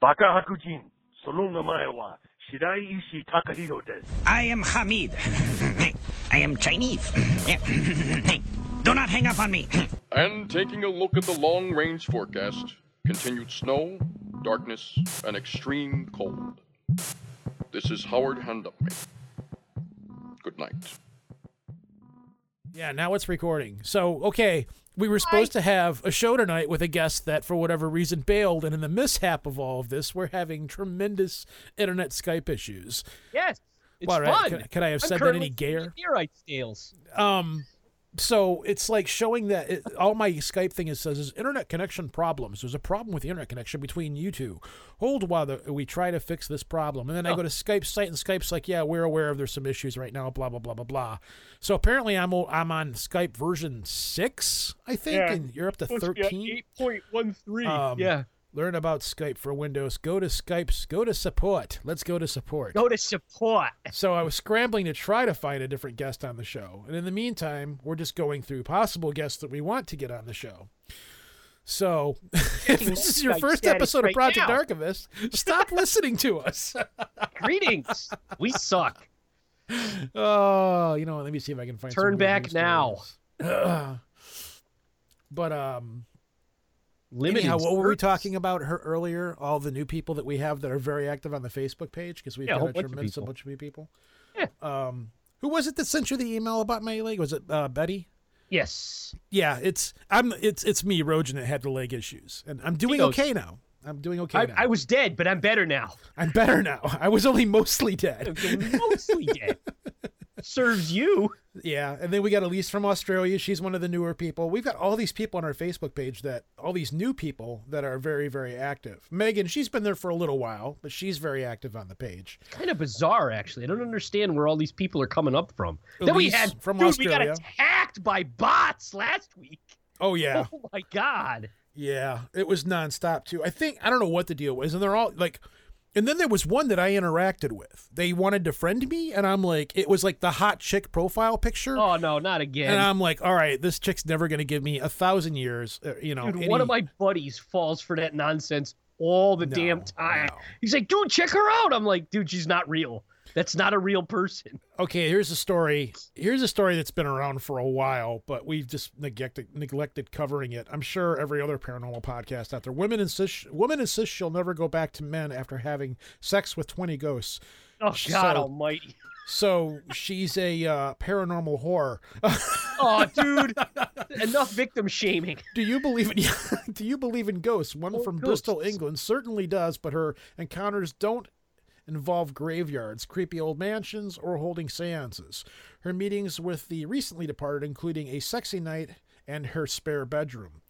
Baka Hakujin, Solunga Maewa, Shirai Ishi Takahiro des. I am Hamid. I am Chinese. Do not hang up on me. And taking a look at the long range forecast, continued snow, darkness, and extreme cold. This is Howard Handupme. Good night. Yeah, now it's recording. So, okay, we were supposed to have a show tonight with a guest that, for whatever reason, bailed. And in the mishap of all of this, we're having tremendous internet Skype issues. Yes, it's Well, right, fun. Could, could I have I'm said that any gayer? Meteorite scales. Um, so it's like showing that it, all my Skype thing is says is internet connection problems. There's a problem with the internet connection between you two. Hold while the, we try to fix this problem. And then I go to Skype site and Skype's like, yeah, we're aware of there's some issues right now. Blah blah blah blah blah. So apparently I'm o- I'm on Skype version six, I think, Yeah. and you're up to Supposed to be at thirteen. Eight point one three. Um, yeah. Learn about Skype for Windows. Go to Skype's. Go to support. Let's go to support. Go to support. So I was scrambling to try to find a different guest on the show. And in the meantime, we're just going through possible guests that we want to get on the show. So if this is your Skype first episode of Project now. Archivist, stop listening to us. Greetings. We suck. oh, you know, what, let me see if I can find Turn back now. but um Limited. anyhow, what were we talking about her earlier? All the new people that we have that are very active on the Facebook page because we've Yeah, got a bunch of tremendous bunch of new people. Yeah. Um, who was it that sent you the email about my leg? Was it uh, Betty? Yes. Yeah, it's I'm it's it's me, Rojan, that had the leg issues, and I'm doing okay now. I'm doing okay I, now. I was dead, but I'm better now. I'm better now. I was only mostly dead. Mostly dead. Serves you. Yeah, and then we got Elise from Australia. She's one of the newer people. We've got all these people on our Facebook page that all these new people that are very very active. Megan, she's been there for a little while, but she's very active on the page. Kind of bizarre, actually. I don't understand where all these people are coming up from. then we had from dude, we got attacked by bots last week. Oh yeah. Oh my god. Yeah, it was nonstop too. I think I don't know what the deal was, and they're all like, and then there was one that I interacted with. They wanted to friend me, and I'm like, it was like the hot chick profile picture, Oh no, not again. and I'm like, all right, this chick's never gonna give me a thousand years, uh, you know. Dude, one of my buddies falls for that nonsense all the No, damn time. no. He's like, dude, check her out. I'm like, dude, she's not real. That's not a real person. Okay, here's a story. Here's a story that's been around for a while, but we've just neglected neglected covering it. I'm sure every other paranormal podcast out there. Women insist women insist she'll never go back to men after having sex with 20 ghosts. Oh God So- Almighty. So she's a uh, paranormal whore. Oh, dude, enough victim shaming. do you believe in Do you believe in ghosts? One Oh, from Bristol. England, certainly does, but her encounters don't involve graveyards, creepy old mansions, or holding seances. Her meetings with the recently departed, including a sexy night and her spare bedroom.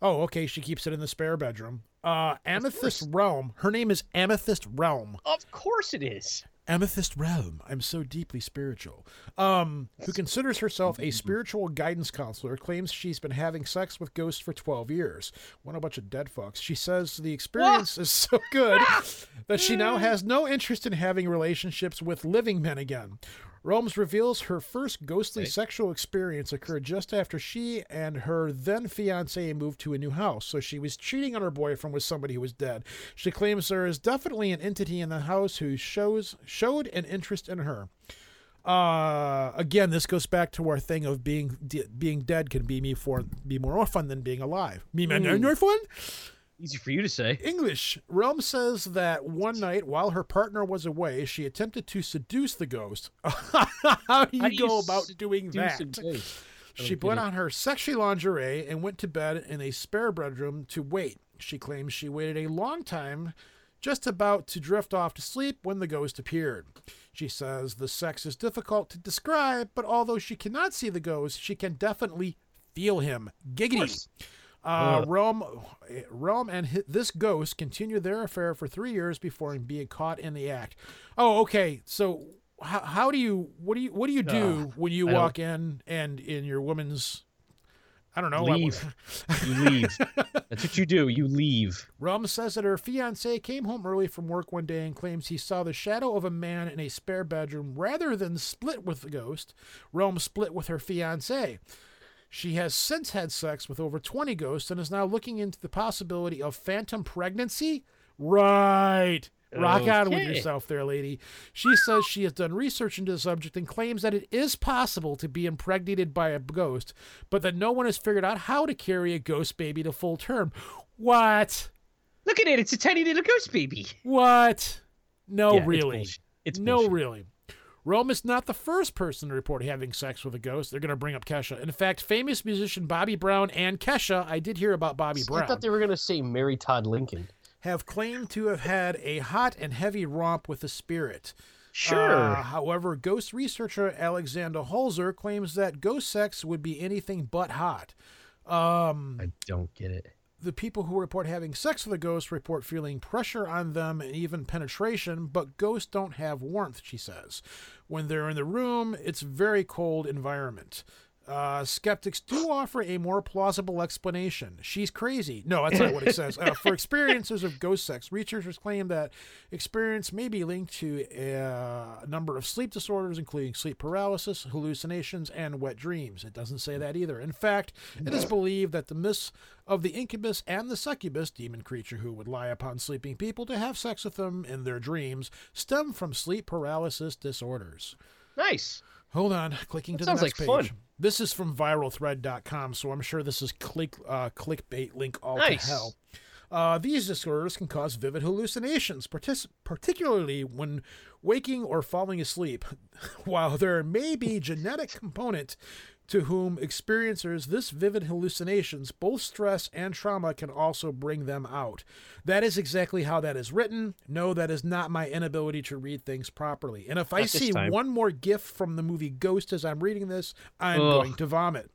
Oh, okay, she keeps it in the spare bedroom. Uh, Amethyst Realm. Her name is Amethyst Realm. Of course it is. Amethyst Realm. I'm so deeply spiritual. Um, who considers herself a spiritual guidance counselor, claims she's been having sex with ghosts for 12 years. What a bunch of dead fucks. She says the experience is so good that she now has no interest in having relationships with living men again. Romes reveals her first ghostly sexual experience occurred just after she and her then fiance moved to a new house. So she was cheating on her boyfriend with somebody who was dead. She claims there is definitely an entity in the house who shows showed an interest in her. Uh, again, this goes back to our thing of being de- being dead can be me for be more fun than being alive. Me man, more fun. Easy for you to say. English. Realm says that one night while her partner was away, she attempted to seduce the ghost. How do you How do go oh, you about doing that? She put on her sexy lingerie and went to bed in a spare bedroom to wait. She claims she waited a long time, just about to drift off to sleep when the ghost appeared. She says the sex is difficult to describe, but although she cannot see the ghost, she can definitely feel him. Giggity. Uh, Rome, Rome and hi- this ghost continue their affair for three years before being caught in the act. Oh, okay. So how, how do you what do you what do you do when you I don't- walk in and in your woman's I don't know Leave. You leave. That's what you do. You leave. Rum says that her fiance came home early from work one day and claims he saw the shadow of a man in a spare bedroom rather than split with the ghost. Rum split with her fiance. She has since had sex with over 20 ghosts and is now looking into the possibility of phantom pregnancy. Right. Rock on with yourself there, lady. She says she has done research into the subject and claims that it is possible to be impregnated by a ghost, but that no one has figured out how to carry a ghost baby to full term. What? Look at it. It's a tiny little ghost baby. What? No, Yeah, it's really. bullshit. It's no, really. Rome is not the first person to report having sex with a ghost. They're going to bring up Kesha. In fact, famous musician Bobby Brown and Kesha, I did hear about Bobby Brown. I thought they were gonna say Mary Todd Lincoln. have claimed to have had a hot and heavy romp with a spirit. Sure. Uh, however, ghost researcher Alexander Holzer claims that ghost sex would be anything but hot. Um, I don't get it. The people who report having sex with a ghost report feeling pressure on them and even penetration, but ghosts don't have warmth, she says. When they're in the room, it's very cold environment. Uh, skeptics do offer a more plausible explanation. She's crazy. No, that's not what it says. Uh, for experiences of ghost sex, researchers claim that experience may be linked to a number of sleep disorders, including sleep paralysis, hallucinations, and wet dreams. It doesn't say that either. In fact, it is believed that the myths of the incubus and the succubus, demon creature who would lie upon sleeping people to have sex with them in their dreams, stem from sleep paralysis disorders. Nice. Hold on, clicking That to the sounds next like page. fun. This is from viralthread.com, so I'm sure this is click uh, clickbait link all Nice. to hell. Uh, these disorders can cause vivid hallucinations, partic- particularly when waking or falling asleep. While there may be genetic component to whom experiencers this vivid hallucinations, both stress and trauma can also bring them out. That is exactly how that is written. No, that is not my inability to read things properly. And if I Not this see time. one more gif from the movie Ghost as I'm reading this, I'm Ugh. going to vomit.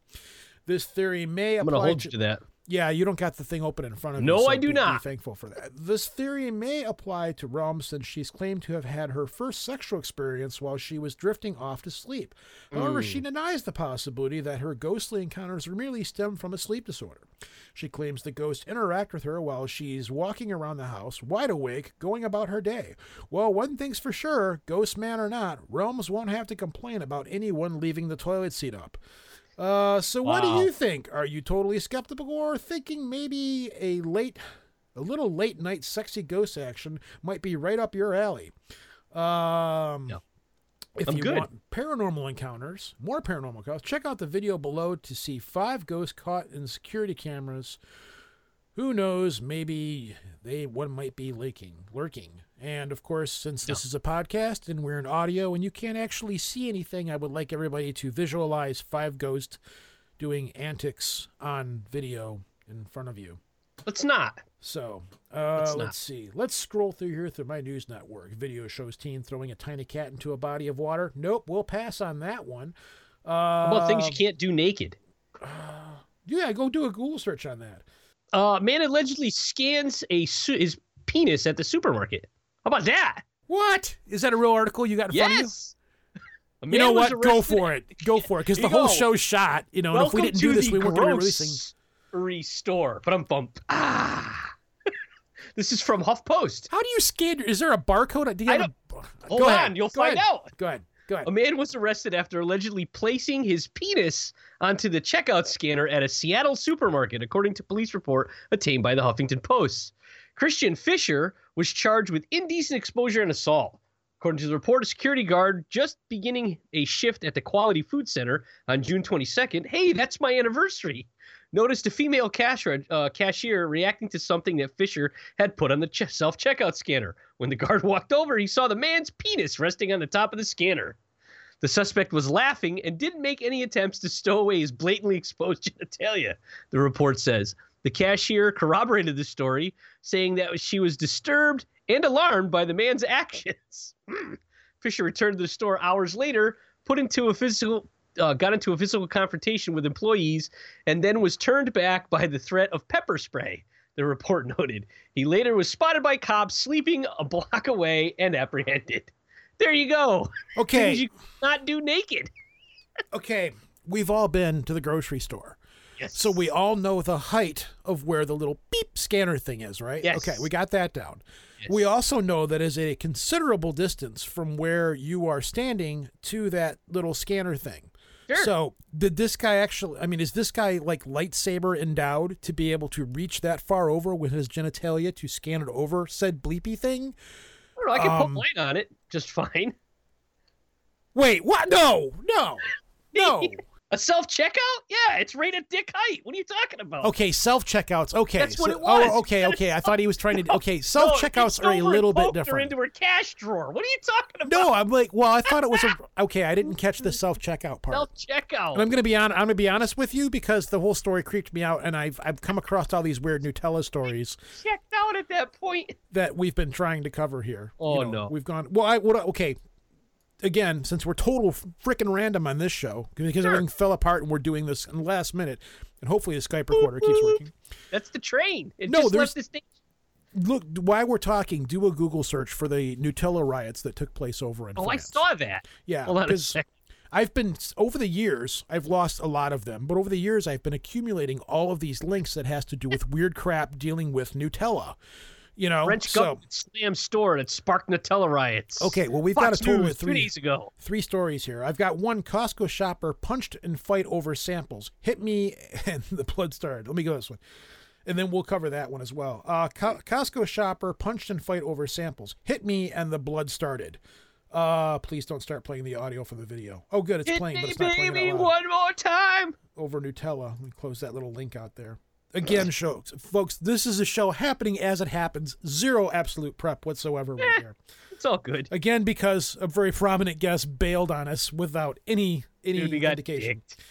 This theory may apply hold to you to that. Yeah, you don't got the thing open in front of you. No, so I do be- not. Be thankful for that. This theory may apply to Realm since she's claimed to have had her first sexual experience while she was drifting off to sleep. However, she Hmm. denies the possibility that her ghostly encounters merely stem from a sleep disorder. She claims the ghosts interact with her while she's walking around the house, wide awake, going about her day. Well, one thing's for sure, ghost man or not, Realms won't have to complain about anyone leaving the toilet seat up. Uh, so what do you think? Are you totally skeptical or thinking maybe a late, a little late night sexy ghost action might be right up your alley? Um, if I'm you good. want paranormal encounters, more paranormal encounters, check out the video below to see five ghosts caught in security cameras. Who knows? Maybe they one might be lurking, lurking. And of course, since this is a podcast and we're in audio and you can't actually see anything, I would like everybody to visualize five ghosts doing antics on video in front of you. Let's not. So, uh, Let's let's, see. Let's scroll through here through my news network. Video shows teen throwing a tiny cat into a body of water. Nope, we'll pass on that one. Uh, How about things you can't do naked? Yeah, go do a Google search on that. Uh, man allegedly scans a su- his penis at the supermarket. How about that? What is that? A real article you got in front of you? Yes. A You man know was what? Go arrested for it. Go for it. Because Here the you whole go. show's shot. You know, and if we Welcome didn't to do this, the we weren't going to be releasing. grocery store. But I'm bumped. Ah. this is from HuffPost. How do you scan? Is there a barcode? Do you I have a- Hold Go on, ahead. you'll Go find ahead. out. Go ahead. Go ahead. A man was arrested after allegedly placing his penis onto the checkout scanner at a Seattle supermarket, according to police report obtained by the Huffington Post. Christian Fisher was charged with indecent exposure and assault. According to the report, a security guard just beginning a shift at the Quality Food Center on June 22nd. Hey, that's my anniversary. Noticed a female cashier, uh, cashier reacting to something that Fisher had put on the ch- self checkout scanner. When the guard walked over, he saw the man's penis resting on the top of the scanner. The suspect was laughing and didn't make any attempts to stow away his blatantly exposed genitalia, the report says. The cashier corroborated the story, saying that she was disturbed and alarmed by the man's actions. Hmm. Fisher returned to the store hours later, put into a physical uh, got into a physical confrontation with employees, and then was turned back by the threat of pepper spray. The report noted. He later was spotted by cops sleeping a block away and apprehended. There you go. Okay. Things you not do naked. Okay. We've all been to the grocery store. Yes. So we all know the height of where the little beep scanner thing is, right? Yes. Okay, we got that down. Yes. We also know that is a considerable distance from where you are standing to that little scanner thing. Sure. So did this guy actually? I mean, is this guy like lightsaber endowed to be able to reach that far over with his genitalia to scan it over said bleepy thing? I don't know. I can Um, put mine on it just fine. Wait, what? No, no, no. A self checkout? Yeah, it's right at dick height. What are you talking about? Okay, self checkouts. Okay, That's what it oh, was. Oh, okay, okay. I thought he was trying to. Okay, self he checkouts are a little and bit poked her different. into her cash drawer. What are you talking about? No, I'm like, well, I thought it was a. Okay, I didn't catch the self checkout part. Self checkout. And I'm gonna be on. I'm gonna be honest with you because the whole story creeped me out, and I've I've come across all these weird Nutella stories checked out at that point. that we've been trying to cover here. Oh, You know, no. we've gone. Well, I what? Okay, again, since we're total freaking random on this show because everything fell apart and we're doing this in the last minute, and hopefully the Skype recorder keeps working. That's the train. It No, just there's- the. Look, while we're talking, do a Google search for the Nutella riots that took place over in Oh, I saw that. Yeah, Hold on a 'cause second. I've been over the years. I've lost a lot of them, but over the years, I've been accumulating all of these links that has to do with weird crap dealing with Nutella. You know, French so government slammed store and it sparked Nutella riots. okay. Well, we've Fox got a total of two three days ago. three stories here. I've got one Costco shopper punched in fight over samples. Hit me and the blood started. Let me go this one. And then we'll cover that one as well. Uh, Co- Costco shopper punched and fight over samples. Hit me and the blood started. Uh, please don't start playing the audio for the video. Oh, good, it's Hit playing, but me, it's not playing baby, out loud. one more time. over Nutella. Let me close that little link out there. Again, shows, folks, this is a show happening as it happens. Zero absolute prep whatsoever right here. It's all good. Again, because a very prominent guest bailed on us without any any Dude, indication. dicked.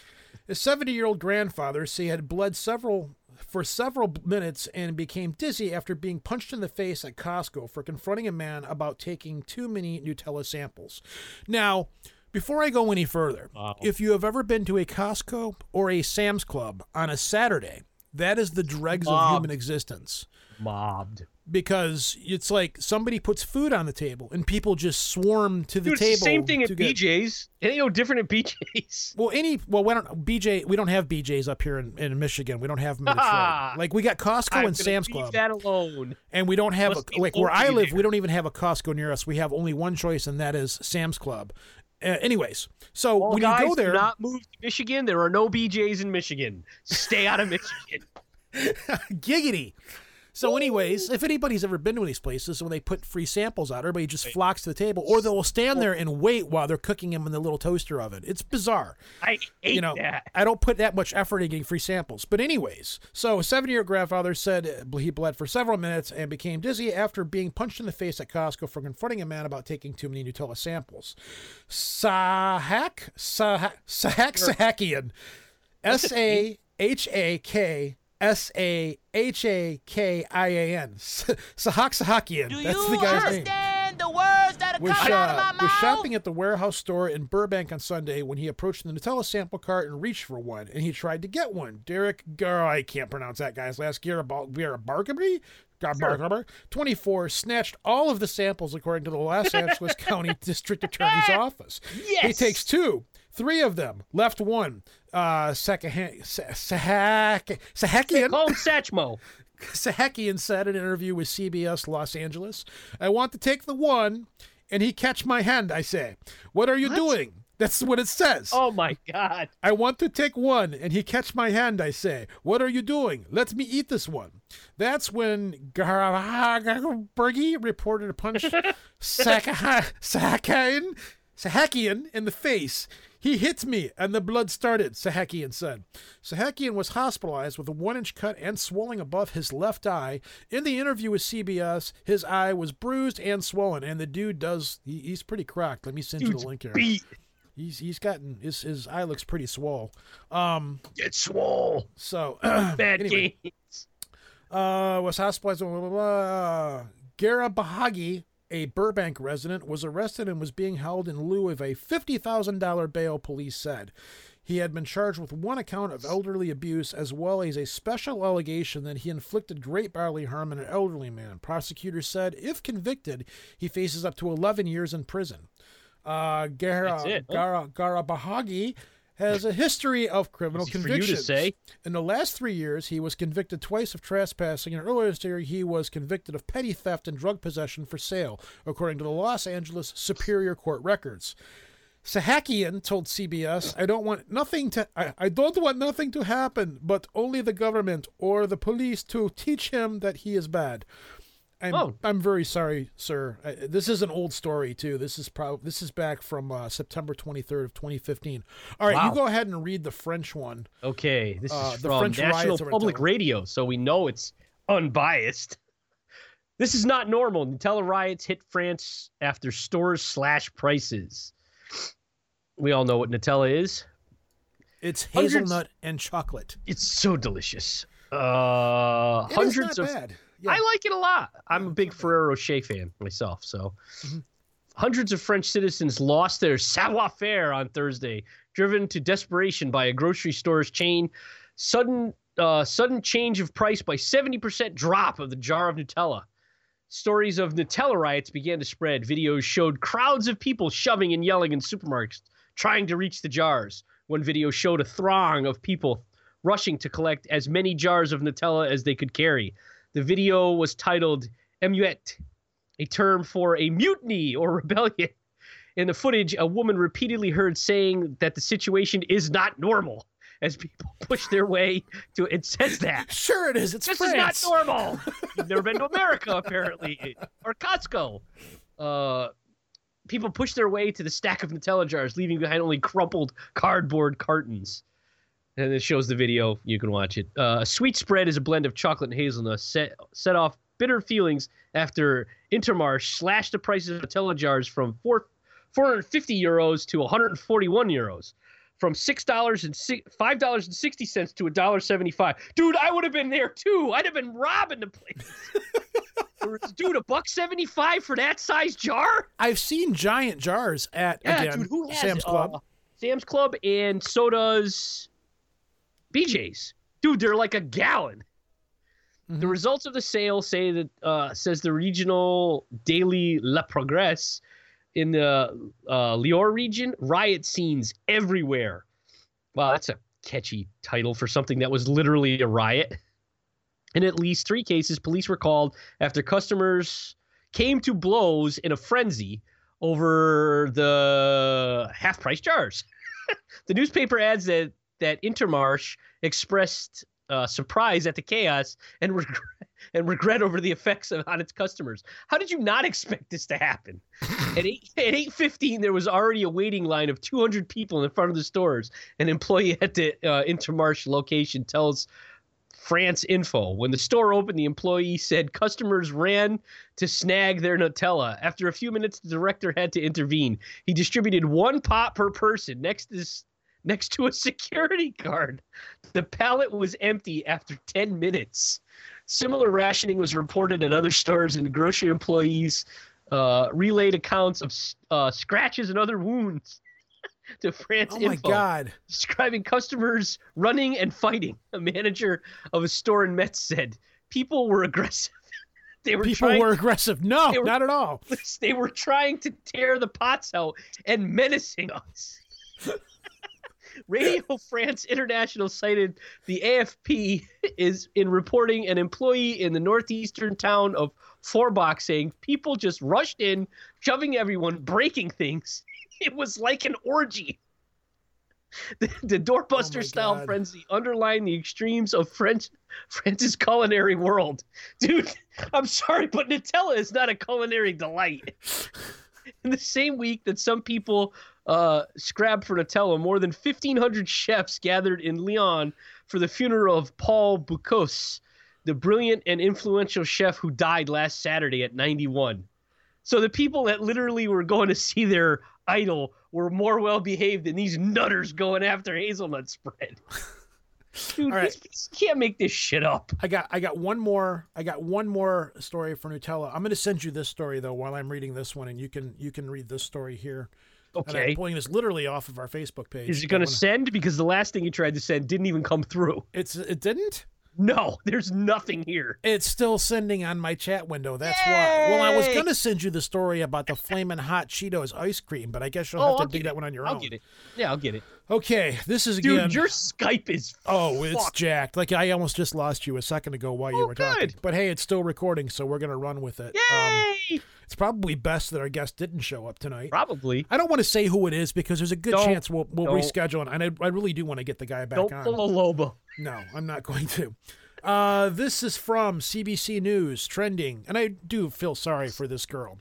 His 70-year-old grandfather say he had bled several for several minutes and became dizzy after being punched in the face at Costco for confronting a man about taking too many Nutella samples. Now, before I go any further, Wow. if you have ever been to a Costco or a Sam's Club on a Saturday, that is the dregs of human existence Mobbed. because it's like somebody puts food on the table and people just swarm to the Dude, table. it's the same thing at get- BJ's. It ain't no different at BJ's. well, any well, we don't BJ. We don't have BJ's up here in, in Michigan. We don't have them. Like we got Costco I'm and Sam's leave Club, that alone. and we don't have Must a, like where I live. there. We don't even have a Costco near us. We have only one choice, and that is Sam's Club. Uh, anyways, so Well, when guys, you go there, do not move to Michigan. There are no BJ's in Michigan. Stay out of Michigan. giggity. So, anyways, if anybody's ever been to these places when they put free samples out, everybody just flocks to the table, or they'll stand there and wait while they're cooking them in the little toaster oven. It's bizarre. I hate you know, that. I don't put that much effort in getting free samples. But anyways, so a seven-year grandfather said he bled for several minutes and became dizzy after being punched in the face at Costco for confronting a man about taking too many Nutella samples. Sahak Sahak Sahak Sahakian, S A H A K. S A H A K I A N. Sahak Sahakian. That's the guy's name the words that are was, coming out of uh, my was mouth? shopping at the warehouse store in Burbank on Sunday when he approached the Nutella sample cart and reached for one, and he tried to get one. Derek Gar, I can't pronounce that guy's last Garibaldi, Garibaldi, 24, snatched all of the samples according to the Los Angeles County District Attorney's Office. He takes two. Three of them left one. Uh, Sahak, Sahakian. Call him Satchmo. Sahakian said in an interview with CBS Los Angeles, I want to take the one, and he catch my hand, I say. What are you doing? That's what it says. Oh my God. I want to take one, and he catch my hand, I say. What are you doing? Let me eat this one. That's when Bergie reported a punch Sakahan, Sahakian, in the face. He hit me, and the blood started, Sahakian said. Sahakian was hospitalized with a one inch cut and swelling above his left eye. In the interview with CBS, his eye was bruised and swollen, and the dude does, he, he's pretty cracked. Let me send you the link here. beat. He's he's gotten his his eye looks pretty swole. Um, Get swole. so Bad anyway, games. uh, was hospitalized. Blah, blah, blah. Gara Bahagi, a Burbank resident, was arrested and was being held in lieu of a fifty thousand dollar bail. Police said. He had been charged with one account of elderly abuse as well as a special allegation that he inflicted great bodily harm on an elderly man. Prosecutors said if convicted, he faces up to 11 years in prison. Uh, Gara, it. Gara, Gara Bahagi has a history of criminal Easy for you to convictions. say. In the last three years, he was convicted twice of trespassing, and earlier this year, he was convicted of petty theft and drug possession for sale, according to the Los Angeles Superior Court records. Sahakian told CBS, "I don't want nothing to. I, I don't want nothing to happen, but only the government or the police to teach him that he is bad." I'm Oh. I'm very sorry, sir. I, this is an old story too. This is probably this is back from uh, September 23rd of 2015. All right, Wow. you go ahead and read the French one. Okay, this Uh, is the from French National Public. Radio, so we know it's unbiased. This is not normal. Nutella riots hit France after stores slash prices. We all know what Nutella is. It's Hundreds- hazelnut and chocolate. It's so delicious. Uh, It hundreds not of bad. Yeah. I like it a lot. I'm a big Ferrero Rocher fan myself. So, Mm-hmm. hundreds of French citizens lost their savoir faire on Thursday, driven to desperation by a grocery store's chain. Sudden, uh, sudden change of price by 70% drop of the jar of Nutella. Stories of Nutella riots began to spread. Videos showed crowds of people shoving and yelling in supermarkets, trying to reach the jars. One video showed a throng of people rushing to collect as many jars of Nutella as they could carry. The video was titled Emuette, a term for a mutiny or rebellion. In the footage, a woman repeatedly heard saying that the situation is not normal as people push their way to it says that. Sure, it is. It's This France. is not normal. You've never been to America, apparently, or Costco. Uh, people push their way to the stack of Nutella jars, leaving behind only crumpled cardboard cartons. And it shows the video. You can watch it. Uh, a sweet spread is a blend of chocolate and hazelnut. Set set off bitter feelings after Intermarché slashed the prices of Nutella jars from four, 450 euros to 141 euros. From six dollars and five dollars and sixty cents to a dollar seventy-five. Dude, I would have been there too. I'd have been robbing the place. Dude, a buck seventy-five for that size jar? I've seen giant jars at Yeah, again dude, who has Sam's it? Club. Uh, Sam's Club, and so does BJ's. Dude, they're like a gallon. The Mhm. results of the sale say that uh, says the regional daily Le Progress in the uh, Loire region, riot scenes everywhere. Wow, that's a catchy title for something that was literally a riot. In at least three cases, police were called after customers came to blows in a frenzy over the half price jars. the newspaper adds that that Intermarche expressed uh, surprise at the chaos and regret, and regret over the effects of, on its customers. How did you not expect this to happen? at eight at eight fifteen, there was already a waiting line of two hundred people in front of the stores. An employee at the uh, Intermarche location tells France Info. When the store opened, the employee said customers ran to snag their Nutella. After a few minutes, the director had to intervene. He distributed one pot per person next this, next to a security guard. The pallet was empty after 10 minutes. Similar rationing was reported at other stores, and grocery employees uh, relayed accounts of uh, scratches and other wounds to France Oh my Info god. describing customers running and fighting. A manager of a store in Metz said people were aggressive. they were People were aggressive. No, were- not at all. they were trying to tear the pots out and menacing us. Radio France International cited the AFP is in reporting an employee in the northeastern town of Forbach saying people just rushed in, shoving everyone, breaking things. It was like an orgy. The, the doorbuster oh style God. frenzy underlined the extremes of French France's culinary world. Dude, I'm sorry, but Nutella is not a culinary delight. In the same week that some people uh, scrabbed for Nutella, more than 1,500 chefs gathered in Lyon for the funeral of Paul Bocuse, the brilliant and influential chef who died last Saturday at 91. So the people that literally were going to see their idol were more well behaved than these nutters going after hazelnut spread. Dude, right. this- can't make this shit up. I got I got one more I got one more story for Nutella. I'm going to send you this story though while I'm reading this one and you can you can read this story here. And I'm Okay. pulling this literally off of our Facebook page. Is it going to send? Because the last thing you tried to send didn't even come through. It's it didn't? No, there's nothing here. It's still sending on my chat window. That's why. Well, I was gonna send you the story about the flaming hot Cheetos ice cream, but I guess you'll Oh, have to I'll dig get that it. one on your I'll own. get it. Yeah, I'll get it. Okay, this is again. Dude, your Skype is Oh, it's fucked. jacked. Like I almost just lost you a second ago while you Oh, were talking. good. But hey, it's still recording, so we're gonna run with it. Um, Yay! it's probably best that our guest didn't show up tonight. Probably. I don't want to say who it is because there's a good Don't- chance we'll we'll reschedule, and I, I really do want to get the guy back Don't on. pull a Lobo. No, I'm not going to. Uh, this is from CBC News, trending, and I do feel sorry for this girl.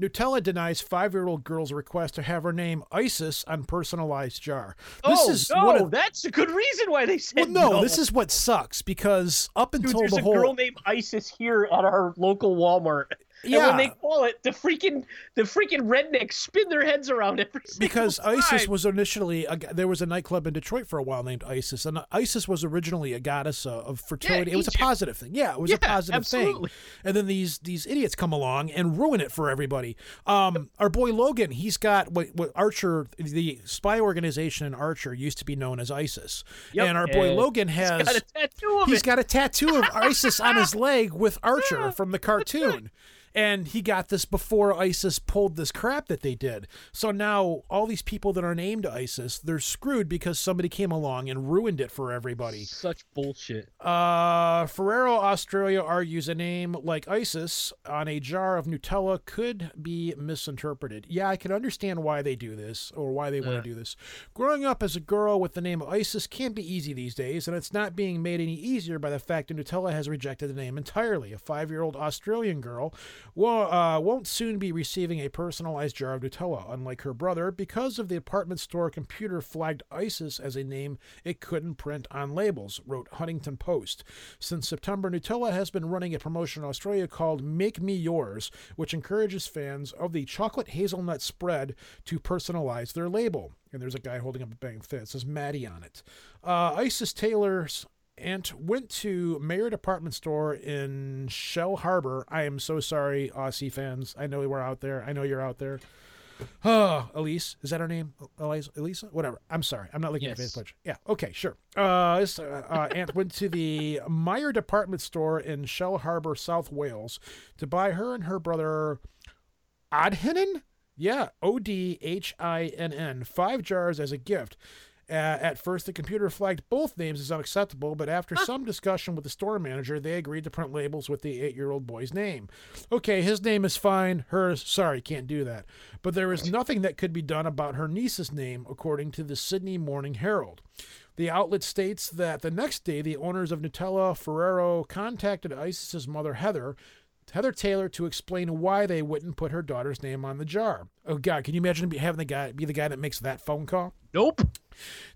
Nutella denies five-year-old girl's request to have her name ISIS on personalized jar. This oh is no, of- that's a good reason why they said well, no, this is what sucks because up Dude, until there's the a whole girl named Isis here at our local Walmart. And yeah, when they call it, the freaking the freaking rednecks spin their heads around every single because time. ISIS was initially a, there was a nightclub in Detroit for a while named ISIS, and ISIS was originally a goddess of fertility. it was a positive thing. Yeah, it was a Yeah, positive absolutely. thing. And then these these idiots come along and ruin it for everybody. Um, our boy Logan, he's got what, what Archer, the spy organization in Archer, used to be known as ISIS, Yep, and our boy and Logan He's has got a tattoo of He's it. got a tattoo of ISIS on his leg with Archer from the cartoon. And he got this before ISIS pulled this crap that they did. So now all these people that are named ISIS, they're screwed because somebody came along and ruined it for everybody. Such bullshit. Uh, Ferrero Australia argues a name like ISIS on a jar of Nutella could be misinterpreted. Yeah, I can understand why they do this or why they want Uh. to do this. Growing up as a girl with the name of ISIS can't be easy these days, and it's not being made any easier by the fact that Nutella has rejected the name entirely. A five year old Australian girl will, uh, won't soon be receiving a personalized jar of Nutella, unlike her brother, because of the department store computer flagged ISIS as a name it couldn't print on labels, wrote Huffington Post. Since September, Nutella has been running a promotion in Australia called Make Me Yours, which encourages fans of the chocolate hazelnut spread to personalize their label. And there's a guy holding up a of fit. It says Maddie on it. Uh, ISIS Taylor's aunt went to Myer Department Store in Shell Harbor. I am so sorry, Aussie fans. I know we're out there. I know you're out there. Oh, Elise, is that her name? Elise, Elisa, whatever. I'm sorry, I'm not looking at Yes. Facebook. Yeah, okay, sure. Uh, this uh, uh, aunt went to the Myer Department Store in Shell Harbor, South Wales, to buy her and her brother Odhinn. Yeah, O D H I N N. Five jars as a gift. Uh, at first, the computer flagged both names as unacceptable, but after some discussion with the store manager, they agreed to print labels with the eight year old boy's name. Okay, his name is fine. Hers, sorry, can't do that. But there is nothing that could be done about her niece's name, according to the Sydney Morning Herald. The outlet states that the next day, the owners of Nutella Ferrero contacted ISIS's mother, Heather, Heather Taylor to explain why they wouldn't put her daughter's name on the jar. Oh God, can you imagine be- having the guy be the guy that makes that phone call? Nope.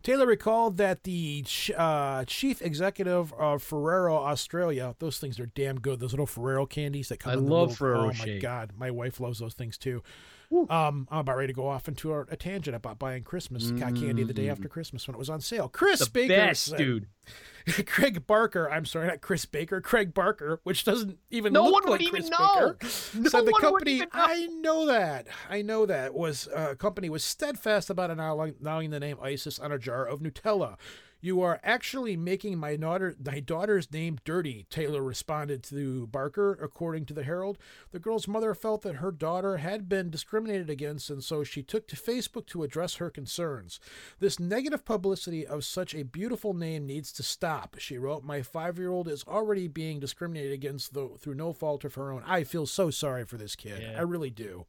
Taylor recalled that the uh, chief executive of Ferrero Australia, those things are damn good. Those little Ferrero candies that come. I in the love little, Ferrero Oh my. God, my wife loves those things too. Um, I'm about ready to go off into a, a tangent about buying Christmas cat candy the day after Christmas when it was on sale. Chris Mm. The Baker best, said- dude. Craig Barker, I'm sorry, not Chris Baker, Craig Barker, which doesn't even No look one like would Chris even know. Baker, No said the company. even know. I know that. I know that was uh, company was steadfast about allowing the name ISIS on a jar of Nutella. You are actually making my daughter my daughter's name dirty, Taylor responded to Barker, according to the Herald. The girl's mother felt that her daughter had been discriminated against, and so she took to Facebook to address her concerns. This negative publicity of such a beautiful name needs to stop, she wrote. My five year old is already being discriminated against though, through no fault of her own. I feel so sorry for this kid. Yeah. I really do.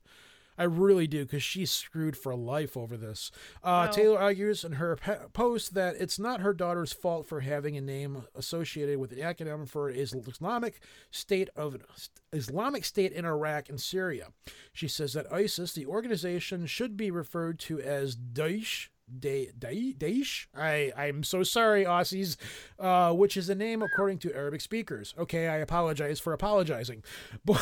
I really do because she's screwed for life over this. Uh, Taylor argues in her pe- post that it's not her daughter's fault for having a name associated with the acronym for is- Islamic State of Islamic State in Iraq and Syria. She says that ISIS, the organization, should be referred to as Daesh. Da- Da- Daesh? I, I'm so sorry, Aussies, uh, which is a name according to Arabic speakers. Okay, I apologize for apologizing.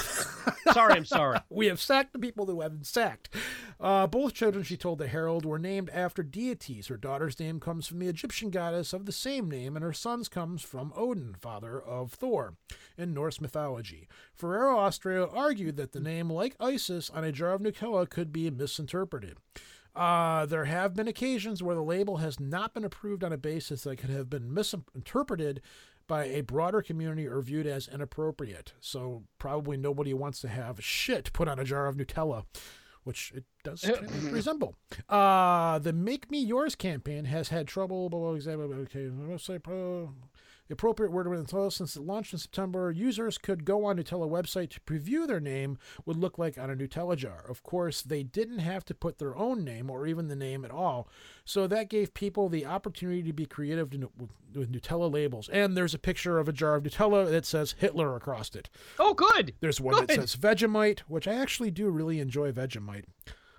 Sorry, I'm sorry. We have sacked the people who have been sacked. Uh, both children, she told the Herald, were named after deities. Her daughter's name comes from the Egyptian goddess of the same name, and her son's comes from Odin, father of Thor, in Norse mythology. Ferrero Austria argued that the name, like Isis, on a jar of Nutella could be misinterpreted. Uh, there have been occasions where the label has not been approved on a basis that could have been misinterpreted by a broader community or viewed as inappropriate. So probably nobody wants to have shit put on a jar of Nutella, which it does resemble. Uh, the Make Me Yours campaign has had trouble. Blah, blah, okay. Uh, the appropriate word with Nutella since it launched in September, users could go on Nutella website to preview their name would look like on a Nutella jar. Of course, they didn't have to put their own name or even the name at all. So that gave people the opportunity to be creative to, with, with Nutella labels. And there's a picture of a jar of Nutella that says Hitler across it. Oh, good. There's one that says Vegemite, which I actually do really enjoy Vegemite.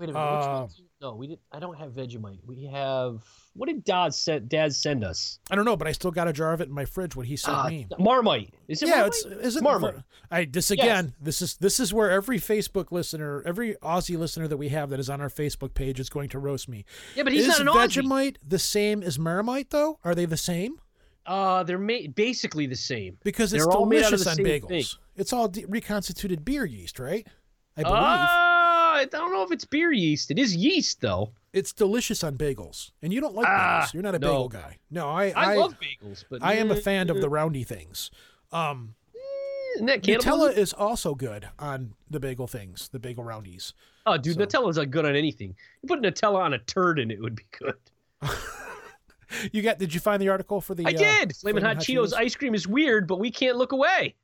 Wait a minute. which Uh, one's- no, we didn't. I don't have Vegemite. We have. What did Dad send? Dad send us? I don't know, but I still got a jar of it in my fridge when he sent Ah, me. Marmite. Is it Marmite? yeah, Marmite? it's is it Marmite. I this again. This is this is where every Facebook listener, every Aussie listener that we have that is on our Facebook page is going to roast me. Yeah, but he's is not an Aussie. Vegemite the same as Marmite though? Are they the same? Uh, they're ma- basically the same. Because it's They're all made out of delicious the on same bagels. thing. It's all de- reconstituted beer yeast, right? I believe Uh, I don't know if it's beer yeast. It is yeast, though. it's delicious on bagels, and you don't like Ah, bagels. You're not a no. bagel guy. No, I I, love bagels, but I am a eh, fan of the roundy things. Um, that Nutella is also good on the bagel things, the bagel roundies. Oh, dude, so- Nutella's not good on anything. You put Nutella on a turd and it would be good. You got? Did you find the article for the? I uh, did. Flamin' Hot, Cheetos, ice cream is weird, but we can't look away.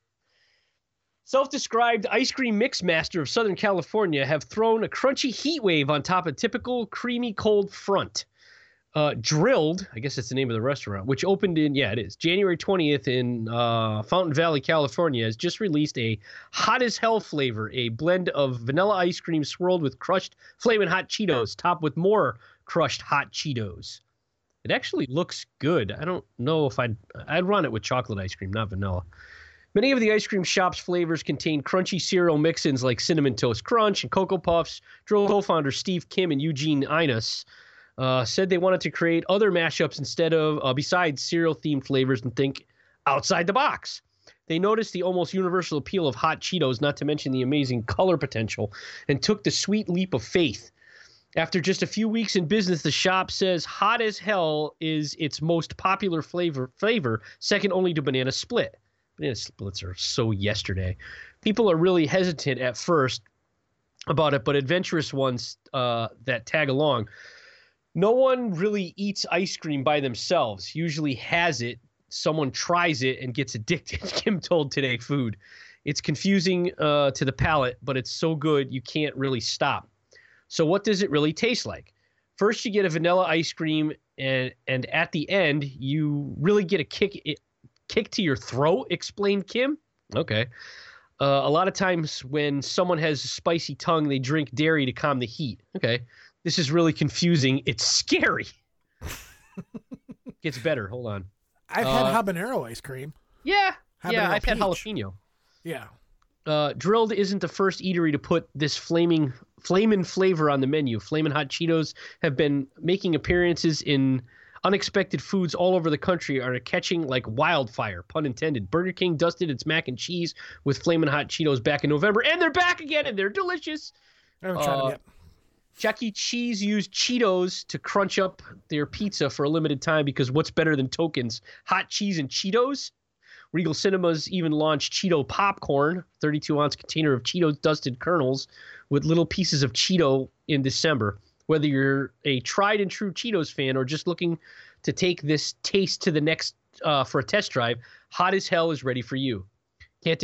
Self-described ice cream mix master of Southern California have thrown a crunchy heat wave on top of typical creamy cold front. Uh, Drilled, I guess that's the name of the restaurant, which opened in yeah it is January 20th in uh, Fountain Valley, California, has just released a hot as hell flavor, a blend of vanilla ice cream swirled with crushed flaming hot Cheetos, topped with more crushed hot Cheetos. It actually looks good. I don't know if I'd I'd run it with chocolate ice cream, not vanilla. Many of the ice cream shop's flavors contain crunchy cereal mix-ins like cinnamon toast crunch and cocoa puffs. Drill co-founder Steve Kim and Eugene Inus uh, said they wanted to create other mashups instead of uh, besides cereal-themed flavors and think outside the box. They noticed the almost universal appeal of hot Cheetos, not to mention the amazing color potential, and took the sweet leap of faith. After just a few weeks in business, the shop says hot as hell is its most popular flavor, flavor second only to banana split. Splits are so yesterday. People are really hesitant at first about it, but adventurous ones uh, that tag along. No one really eats ice cream by themselves. Usually has it, someone tries it and gets addicted. Kim told Today Food. It's confusing uh, to the palate, but it's so good you can't really stop. So what does it really taste like? First, you get a vanilla ice cream, and and at the end, you really get a kick kick to your throat. Explained Kim. Okay. Uh, a lot of times when someone has a spicy tongue, they drink dairy to calm the heat. Okay. This is really confusing. It's scary. Gets better. Hold on. I've uh, had habanero ice cream. Yeah. yeah, I've had jalapeno. Yeah. Uh, Drilled isn't the first eatery to put this flaming flamin' flavor on the menu. Flamin' hot Cheetos have been making appearances in unexpected foods all over the country are catching like wildfire, pun intended. Burger King dusted its mac and cheese with flaming hot Cheetos back in November, and they're back again, and they're delicious. I haven't tried Uh, it yet. Chuck E. Cheese used Cheetos to crunch up their pizza for a limited time because what's better than tokens? Hot cheese and Cheetos? Regal Cinemas even launched Cheeto Popcorn, 32 ounce container of Cheetos dusted kernels with little pieces of Cheeto in December. Whether you're a tried and true Cheetos fan or just looking to take this taste to the next uh, for a test drive, Hot as Hell is ready for you. Can't,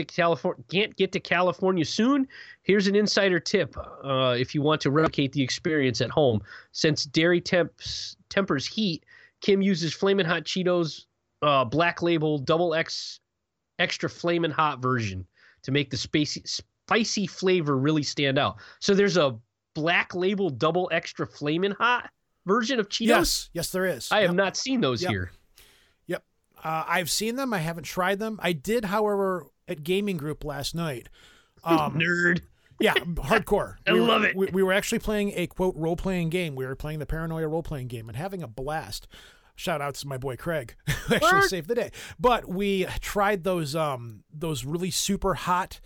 can't get to California soon? Here's an insider tip uh, if you want to replicate the experience at home. Since dairy temps, tempers heat, Kim uses Flamin' Hot Cheetos uh, Black Label Double X Extra Flamin' Hot version to make the spicy flavor really stand out. So there's a Black Label Double Extra Flamin' Hot version of Cheetos? Yes. Yes, there is. I have not seen those Yep. here. Yep. Uh, I've seen them. I haven't tried them. I did, however, at gaming group last night. Um, Nerd. yeah, hardcore. I We were- love it. We, we were actually playing a quote role playing game. We were playing the Paranoia role playing game and having a blast. Shout out to my boy Craig, who actually saved the day. But we tried those um those really super hot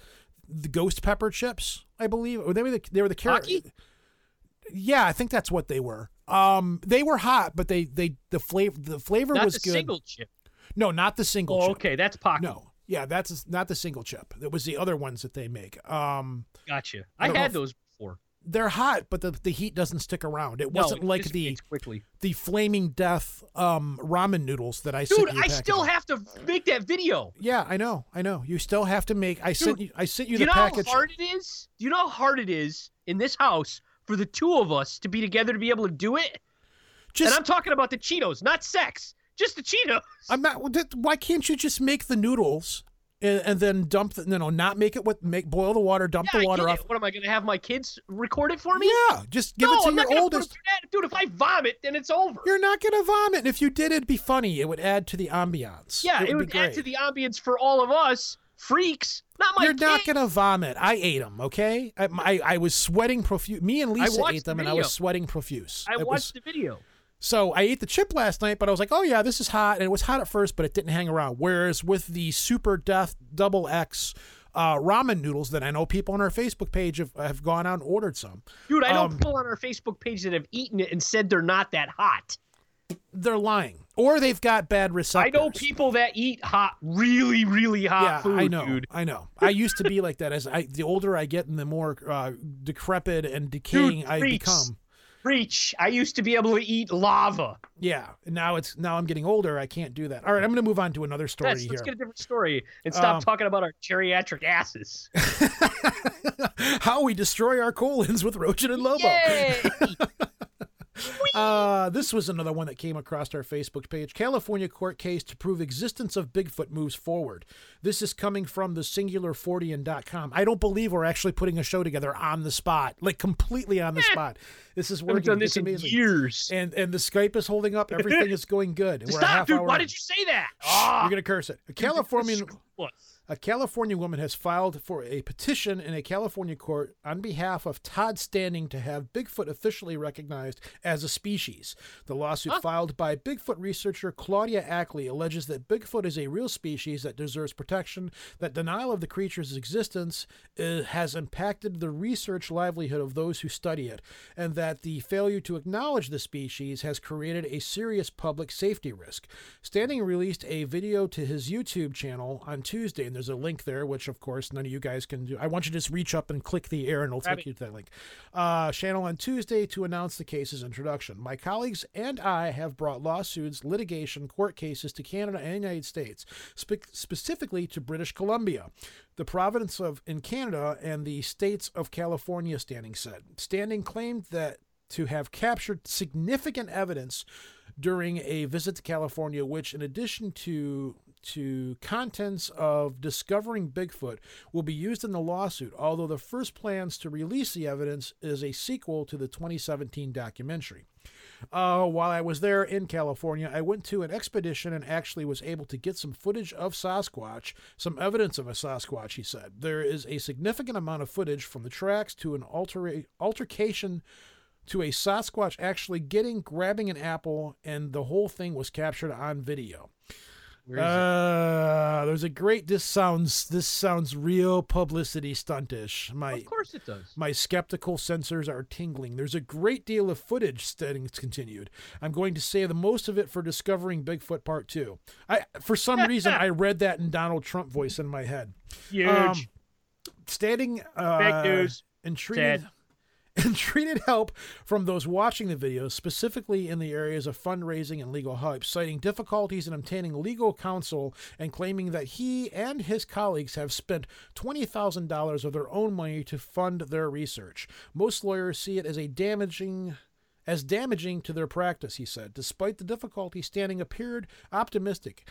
the ghost pepper chips, I believe. Or they were the they were the carrot. Hockey? Yeah, I think that's what they were. Um, they were hot, but they they the flavor the flavor Not was the good. single chip. No, not the single Oh, chip. okay, that's pocket. No. Yeah, that's not the single chip. It was the other ones that they make. Um, Gotcha. I I, had those. They're hot, but the, the heat doesn't stick around. It No, wasn't it like the quickly. the flaming death um, ramen noodles that I sent Dude, you. a I still have to make that video. Yeah, I know, I know. You still have to make. I sent you. I sent you Do you know package. how hard it is? Do you know how hard it is in this house for the two of us to be together to be able to do it? Just and I'm talking about the Cheetos, not sex. Just the Cheetos. I'm not. Why can't you just make the noodles and, and then dump the? No, no, not make it with make boil the water, dump yeah, the water off. What am I going to have my kids record it for me? Yeah, just give no, it to I'm not your put oldest. that. Dude, if I vomit, then it's over. You're not gonna vomit. And if you did, it'd be funny. It would add to the ambiance. yeah, it it would, would add to the ambiance for all of us freaks. Not my You're not gonna vomit. I ate them. Okay, I, I, I was sweating profuse. Me and Lisa ate the them, and I was sweating profuse. I It watched was- the video. So I ate the chip last night, but I was like, oh yeah, this is hot, and it was hot at first, but it didn't hang around. Whereas with the Super Death Double X uh, ramen noodles that I know people on our Facebook page have, have gone out and ordered some, Dude, I know Um, people on our Facebook page that have eaten it and said they're not that hot. they're lying, or they've got bad recycling. I know people that eat hot, really, really hot yeah, food, I know. dude. I know. I used to be like that. As I, the older I get, and the more uh, decrepit and decaying I preach. become. Preach. I used to be able to eat lava. Yeah, now it's now I'm getting older. I can't do that. All right, I'm going to move on to another story Let's, here. let's get a different story and stop Um, talking about our geriatric asses. How we destroy our colons with Rogen and Lobo. Yay! Uh, this was another one that came across our Facebook page. California court case to prove existence of Bigfoot moves forward. This is coming from the singularfortean.com. I don't believe we're actually putting a show together on the spot, like completely on the spot. This is working. I haven't working. done this it's in amazing. years. And and the Skype is holding up. Everything is going good. Stop, dude. Why in. did you say that? Ah, You're gonna curse it. A Californian What? A California woman has filed for a petition in a California court on behalf of Todd Standing to have Bigfoot officially recognized as a species. The lawsuit filed by Bigfoot researcher Claudia Ackley alleges that Bigfoot is a real species that deserves protection, that denial of the creature's existence uh, has impacted the research livelihood of those who study it, and that the failure to acknowledge the species has created a serious public safety risk. Standing released a video to his YouTube channel on Tuesday, and there's a link there, which of course none of you guys can do. I want you to just reach up and click the air, and it'll Grab take it. you to that link. Uh, channel on Tuesday to announce the case's introduction. My colleagues and I have brought lawsuits, litigation, court cases to Canada and the United States, spe- specifically to British Columbia, the province of in Canada, and the states of California. Standing said. Standing claimed that to have captured significant evidence during a visit to California, which, in addition to to contents of discovering Bigfoot, will be used in the lawsuit. Although the first plans to release the evidence is a sequel to the 2017 documentary. Uh, while I was there in California, I went to an expedition and actually was able to get some footage of Sasquatch, some evidence of a Sasquatch, he said. There is a significant amount of footage from the tracks to an alter- altercation to a Sasquatch actually getting, grabbing an apple, and the whole thing was captured on video. Where is it? Uh, there's a great. This sounds. This sounds real publicity stuntish. My Of course it does. my skeptical sensors are tingling. There's a great deal of footage Steadings continued. I'm going to save the most of it for discovering Bigfoot Part 2. I for some reason I read that in Donald Trump voice in my head. Huge. Um, Standing uh Fake news. Sad. and treated help from those watching the videos, specifically in the areas of fundraising and legal help, citing difficulties in obtaining legal counsel and claiming that he and his colleagues have spent $20,000 of their own money to fund their research. Most lawyers see it as a damaging as damaging to their practice, he said. Despite the difficulty, Standing appeared optimistic.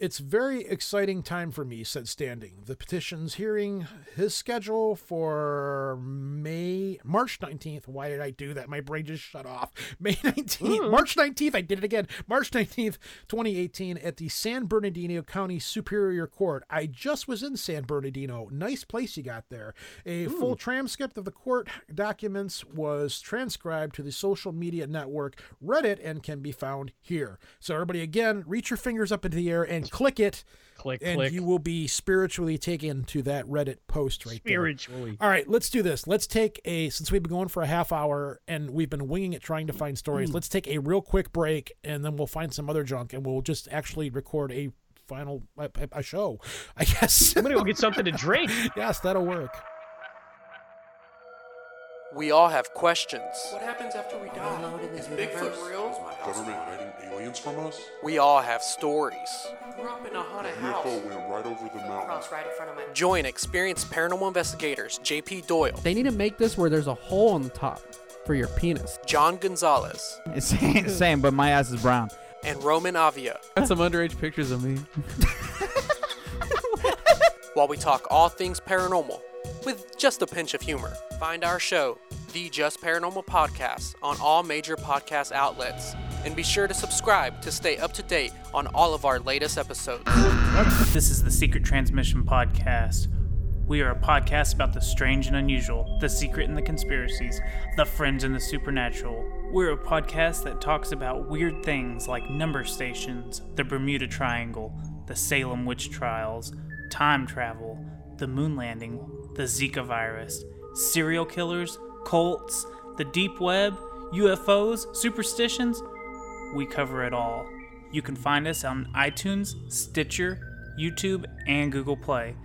It's very exciting time for me, said Standing. The petition's hearing his schedule for May March 19th. Why did I do that? My brain just shut off. May 19th. Hmm. March 19th. I did it again. March 19th, 2018 at the San Bernardino County Superior Court. I just was in San Bernardino. Nice place you got there. A hmm. full transcript of the court documents was transcribed to the social media network Reddit and can be found here. So everybody again, reach your fingers up into the air and click it click, and click. you will be spiritually taken to that Reddit post right there. Spiritually. All right, let's do this. Let's take a since we've been going for a half hour and we've been winging it trying to find stories. Hmm. Let's take a real quick break and then we'll find some other junk and we'll just actually record a final a, a show. I guess. I'm gonna go get something to drink. yes, that'll work. We all have questions. What happens after we die? Is Bigfoot real? Government hiding aliens from us? We all have stories. I grew up in a haunted UFO house. went right over the mountain. Cross right in front of my. Join experienced paranormal investigators JP Doyle, They need to make this where there's a hole on the top for your penis. John Gonzalez, It's same, same, but my ass is brown. and Roman Avia Got some underage pictures of me. while we talk all things paranormal with just a pinch of humor. Find our show, The Just Paranormal Podcast, on all major podcast outlets. And be sure to subscribe to stay up to date on all of our latest episodes. This is the Secret Transmission Podcast. We are a podcast about the strange and unusual, the secret and the conspiracies, the fringe and the supernatural. We're a podcast that talks about weird things like number stations, the Bermuda Triangle, the Salem witch trials, time travel, the moon landing, the Zika virus, serial killers, cults, the deep web, UFOs, superstitions. We cover it all. You can find us on iTunes, Stitcher, YouTube, and Google Play.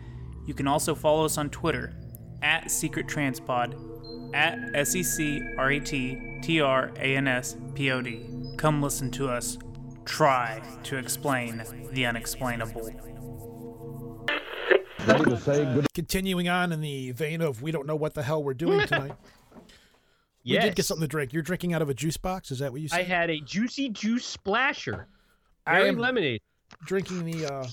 You can also follow us on Twitter at Secret Transpod, at S E C R E T T R A N S P O D. Come listen to us try to explain the unexplainable. Continuing on in the vein of we don't know what the hell we're doing tonight. We did get something to drink. You're drinking out of a juice box. Is that what you said? I had a juicy juice splasher. I am- lemonade. drinking the uh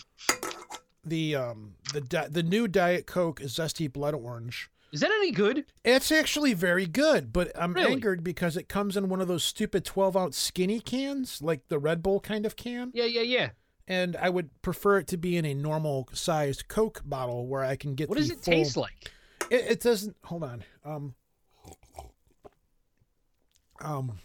the um the di- the new diet coke zesty blood orange Is that any good? it's actually very good but i'm Really? angered because it comes in one of those stupid 12 ounce skinny cans like the red bull kind of can Yeah, yeah, yeah. And i would prefer it to be in a normal sized coke bottle where i can get What does it full- taste like? it, it doesn't hold on um um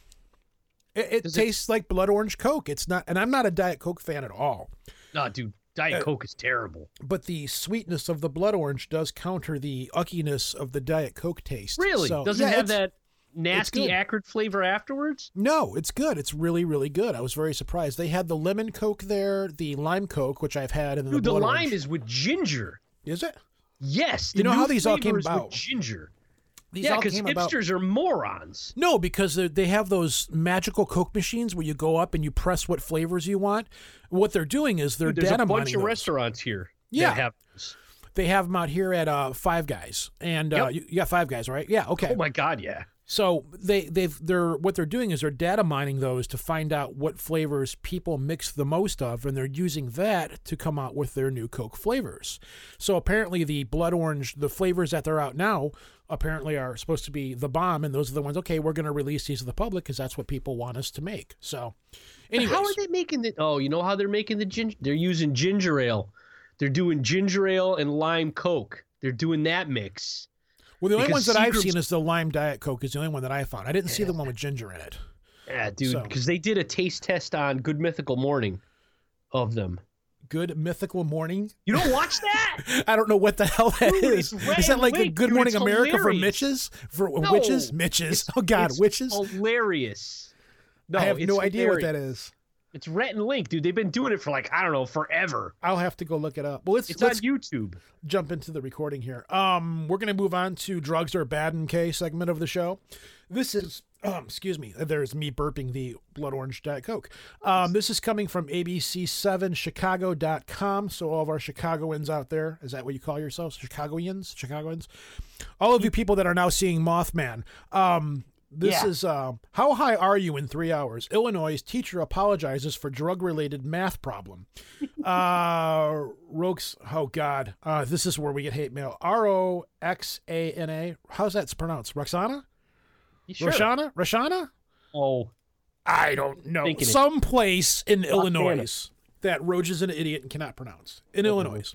it, it Does it- tastes like blood orange coke it's not and i'm not a diet coke fan at all No, dude, Diet Uh, Coke is terrible. but the sweetness of the blood orange does counter the uckiness of the diet coke taste. Really? So, Does yeah, it have that nasty acrid flavor afterwards? No, it's good. It's really, really good. I was very surprised. They had the lemon coke there, the lime coke, which I've had, and Dude, the the lime orange. is with ginger. Is it? Yes. You know how these all came about? Ginger. These yeah, because came about- hipsters are morons. No, because they- they have those magical Coke machines where you go up and you press what flavors you want. What they're doing is they're Dude, there's data a bunch of those. restaurants here. Yeah. That have. They have them out here at uh, Five Guys, and uh, you, you got Five Guys, right? Yeah. Okay. Oh my god, yeah. So they they've they're what they're doing is they're data mining those to find out what flavors people mix the most of, and they're using that to come out with their new Coke flavors. So apparently the blood orange, the flavors that they're out now, apparently are supposed to be the bomb, and those are the ones. Okay, we're going to release these to the public because that's what people want us to make. So, anyways, how are they making the? Oh, you know how they're making the ginger? They're using ginger ale. They're doing ginger ale and lime coke. They're doing that mix. Well, the only ones that I've seen is the lime diet Coke is the only one that I found. I didn't see the one with ginger in it. Yeah, dude, So- because they did a taste test on Good Mythical Morning of them. Good mythical morning. You don't watch that? I don't know what the hell that Dude, is. it's Is that like a Good dude, Morning it's America for hilarious. Mitches? For witches? Mitches. It's- Oh God, it's witches. Hilarious. No, I have it's no idea what hilarious. that is. It's Rhett and Link, dude. They've been doing it for like I don't know forever. I'll have to go look it up. Well, let's It's let's on YouTube. jump into the recording here. Um, we're gonna move on to drugs are bad in K segment of the show. This is um, excuse me. There's me burping the blood orange diet coke. Um, this is coming from ABC7Chicago.com. So all of our Chicagoans out there, is that what you call yourselves? Chicagoans, Chicagoans. All of you people that are now seeing Mothman. Um, this Yeah. is uh, how high are you in three hours? Illinois teacher apologizes for drug-related math problem. uh, Rox, oh God, uh, this is where we get hate mail. R O X A N A. How's that pronounced? Roxana? You sure? Roshana? Roshana? Oh, I don't know. Thinking. Some place in Illinois that Roge is an idiot and cannot pronounce. In Illinois.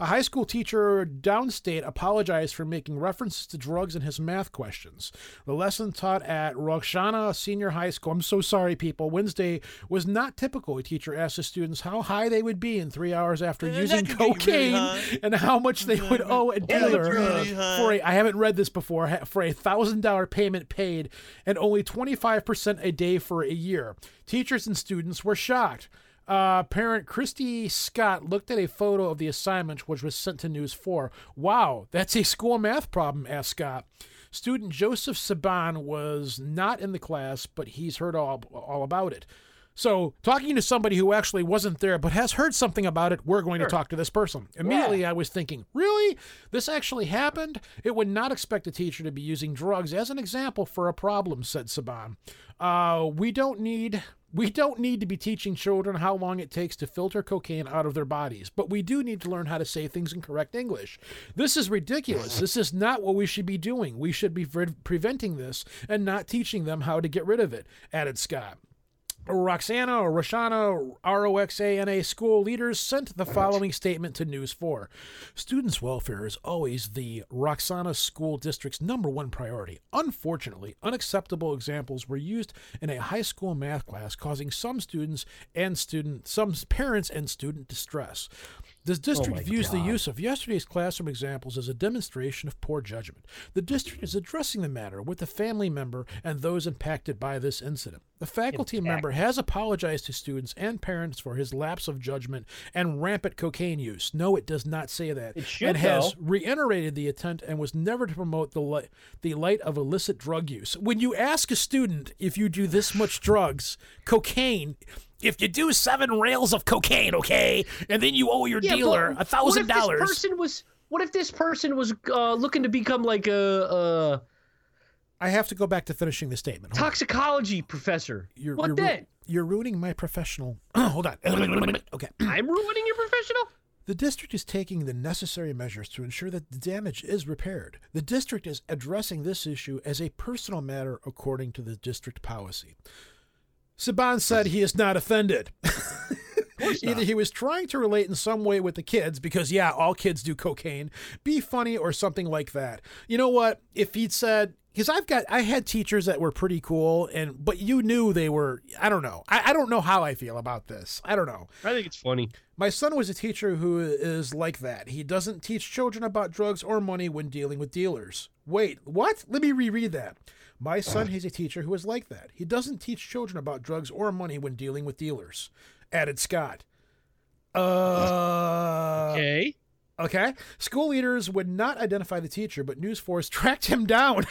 A high school teacher downstate apologized for making references to drugs in his math questions. The lesson taught at Roxana Senior High School, I'm so sorry, people, Wednesday was not typical. A teacher asked the students how high they would be in three hours after using cocaine and how much they would owe a dealer for a, I haven't read this before, for a $1,000 payment paid and only 25% a day for a year. Teachers and students were shocked. Uh, parent Christy Scott looked at a photo of the assignment, which was sent to News 4. Wow, that's a school math problem, asked Scott. Student Joseph Saban was not in the class, but he's heard all, all about it. So, talking to somebody who actually wasn't there but has heard something about it, we're going Sure. to talk to this person. Immediately, I was thinking, really? This actually happened? It would not expect a teacher to be using drugs as an example for a problem, said Saban. Uh, we don't need. We don't need to be teaching children how long it takes to filter cocaine out of their bodies, but we do need to learn how to say things in correct English. This is ridiculous. This is not what we should be doing. We should be pre- preventing this and not teaching them how to get rid of it, added Scott. Roxana or Roshana ROXANA school leaders sent the following statement to News 4. Students' welfare is always the Roxana School District's number one priority. Unfortunately, unacceptable examples were used in a high school math class, causing some students and student some parents and student distress. This oh district my views the use of yesterday's classroom examples as a demonstration of poor judgment. The district is addressing the matter with the family member and those impacted by this incident. The faculty member has apologized to students and parents for his lapse of judgment and rampant cocaine use. No, it does not say that. It should, and has though. reiterated the intent and was never to promote the light, the light of illicit drug use. When you ask a student if you do this much drugs, cocaine, if you do seven rails of cocaine, okay, and then you owe your Yeah, dealer a thousand What if dollars. this person was? What if this person was uh, looking to become like a, I have to go back to finishing the statement. a Hold on. toxicology professor? You're, what you're ru- you're ruining my professional. Hold on. okay. I'm ruining your professional. The district is taking the necessary measures to ensure that the damage is repaired. The district is addressing this issue as a personal matter according to the district policy. Saban said he is not offended. Either he was trying to relate in some way with the kids because yeah, all kids do cocaine, be funny or something like that. You know what? If he'd said because I've got I had teachers that were pretty cool and but you knew they were I don't know. I, I don't know how I feel about this. I don't know. I think it's funny. My son was a teacher who is like that. He doesn't teach children about drugs or money when dealing with dealers. Wait, what? Let me reread that. My son is a teacher who is like that. He doesn't teach children about drugs or money when dealing with dealers. Added Scott. Uh, Okay. okay. School leaders would not identify the teacher, but News 4 tracked him down.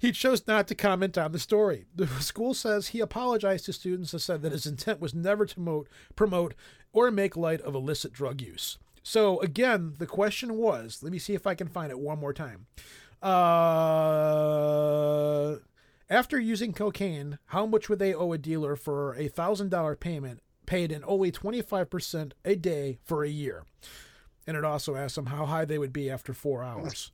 he chose not to comment on the story. The school says he apologized to students and said that his intent was never to promote, promote or make light of illicit drug use. So again, the question was, let me see if I can find it one more time. Uh, after using cocaine, how much would they owe a dealer for a thousand dollar payment paid in only twenty five percent a day for a year? And it also asked them how high they would be after four hours.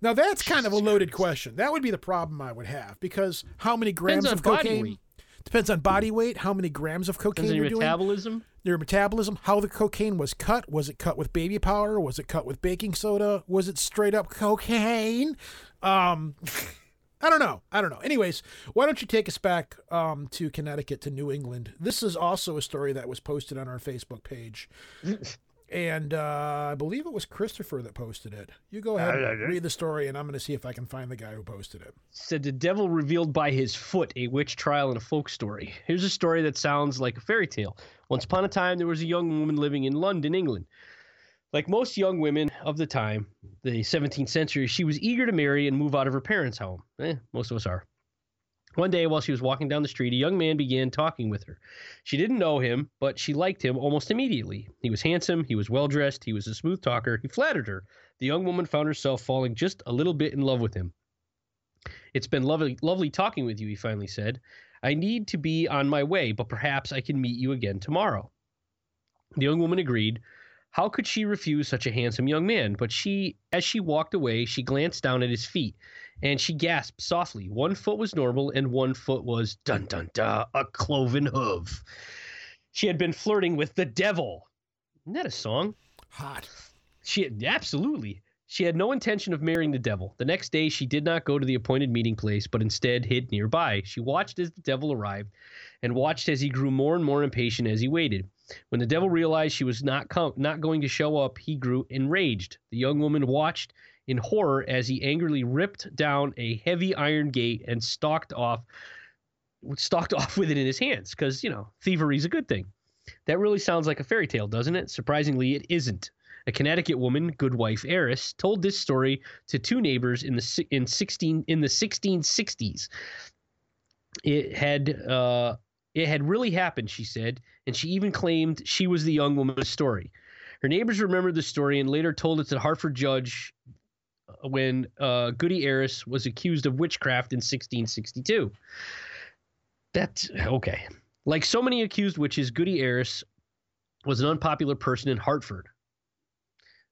Now that's kind of a loaded question. That would be the problem I would have because how many grams of cocaine? Depends on body weight. How many grams of cocaine Depends you're your doing? metabolism. Your metabolism. How the cocaine was cut? Was it cut with baby powder? Was it cut with baking soda? Was it straight up cocaine? Um, I don't know. I don't know. Anyways, why don't you take us back um, to Connecticut to New England? This is also a story that was posted on our Facebook page. And uh, I believe it was Christopher that posted it. You go ahead and read the story, and I'm going to see if I can find the guy who posted it. Said the devil revealed by his foot, a witch trial and a folk story. Here's a story that sounds like a fairy tale. Once upon a time, there was a young woman living in London, England. Like most young women of the time, the 17th century, she was eager to marry and move out of her parents' home. Eh, most of us are. One day, while she was walking down the street, a young man began talking with her. She didn't know him, but she liked him almost immediately. He was handsome, he was well dressed, he was a smooth talker, he flattered her. The young woman found herself falling just a little bit in love with him. It's been lovely, lovely talking with you, he finally said. I need to be on my way, but perhaps I can meet you again tomorrow. The young woman agreed. How could she refuse such a handsome young man? But she, as she walked away, she glanced down at his feet, and she gasped softly. One foot was normal, and one foot was dun dun dun, a cloven hoof. She had been flirting with the devil. Isn't that a song? Hot. She absolutely. She had no intention of marrying the devil. The next day, she did not go to the appointed meeting place, but instead hid nearby. She watched as the devil arrived and watched as he grew more and more impatient as he waited. When the devil realized she was not com- not going to show up, he grew enraged. The young woman watched in horror as he angrily ripped down a heavy iron gate and stalked off stalked off with it in his hands because, you know, thievery is a good thing. That really sounds like a fairy tale, doesn't it? Surprisingly, it isn't. A Connecticut woman, good wife Ayres, told this story to two neighbors in the in 16 in the 1660s. It had uh, it had really happened, she said, and she even claimed she was the young woman's story. Her neighbors remembered the story and later told it to the Hartford judge uh, when uh, Goody Ayres was accused of witchcraft in 1662. That's okay. Like so many accused witches, Goody Ayres was an unpopular person in Hartford.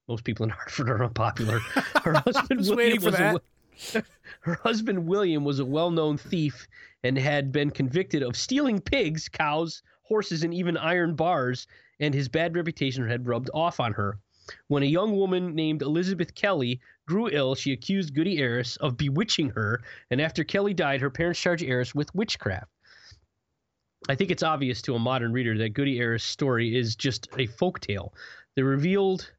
Most people in Hartford are unpopular. Her husband was William waiting for was that. a her husband William was a well-known thief and had been convicted of stealing pigs, cows, horses, and even iron bars, and his bad reputation had rubbed off on her. When a young woman named Elizabeth Kelly grew ill, she accused Goody Ayres of bewitching her, and after Kelly died, her parents charged Ayres with witchcraft. I think it's obvious to a modern reader that Goody Ayres' story is just a folk tale. The revealed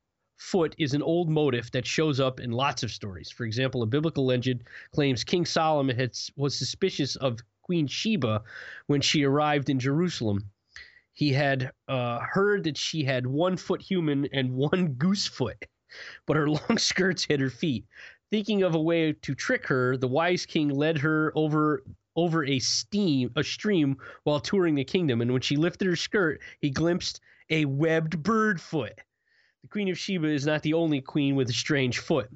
foot is an old motif that shows up in lots of stories. For example, a biblical legend claims King Solomon had, was suspicious of Queen Sheba when she arrived in Jerusalem. He had uh, heard that she had one foot human and one goose foot, but her long skirts hid her feet. Thinking of a way to trick her, the wise king led her over over a steam a stream while touring the kingdom, and when she lifted her skirt, he glimpsed a webbed bird foot. The Queen of Sheba is not the only queen with a strange foot.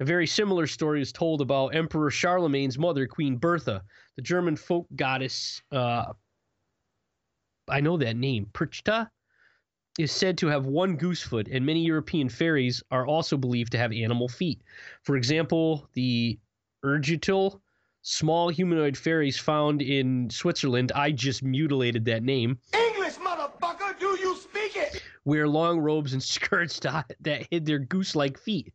A very similar story is told about Emperor Charlemagne's mother, Queen Bertha, the German folk goddess. Uh, I know that name, Perchta, is said to have one goose foot, and many European fairies are also believed to have animal feet. For example, the Urgital, small humanoid fairies found in Switzerland. I just mutilated that name. English, motherfucker, do you speak it? Wear long robes and skirts that, that hid their goose like feet,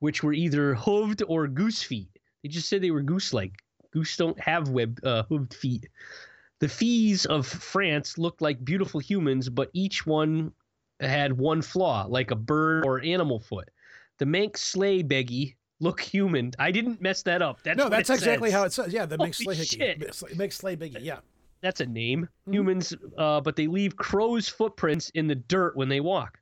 which were either hooved or goose feet. They just said they were goose like. Goose don't have web uh, hooved feet. The fees of France looked like beautiful humans, but each one had one flaw, like a bird or animal foot. The Manx sleigh beggy look human. I didn't mess that up. That's no, that's exactly says. how it says. Yeah, the Holy sleigh shit. hickey. Makes sleigh biggie. Yeah. That's a name. Humans, uh, but they leave crows' footprints in the dirt when they walk.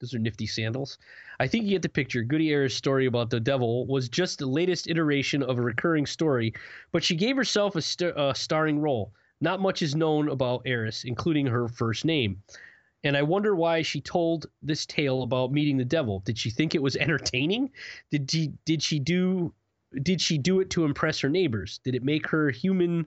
Those are nifty sandals. I think you get the picture. Goody Ayres' story about the devil was just the latest iteration of a recurring story, but she gave herself a, st- a starring role. Not much is known about Ayres, including her first name. And I wonder why she told this tale about meeting the devil. Did she think it was entertaining? Did she did she do did she do it to impress her neighbors? Did it make her human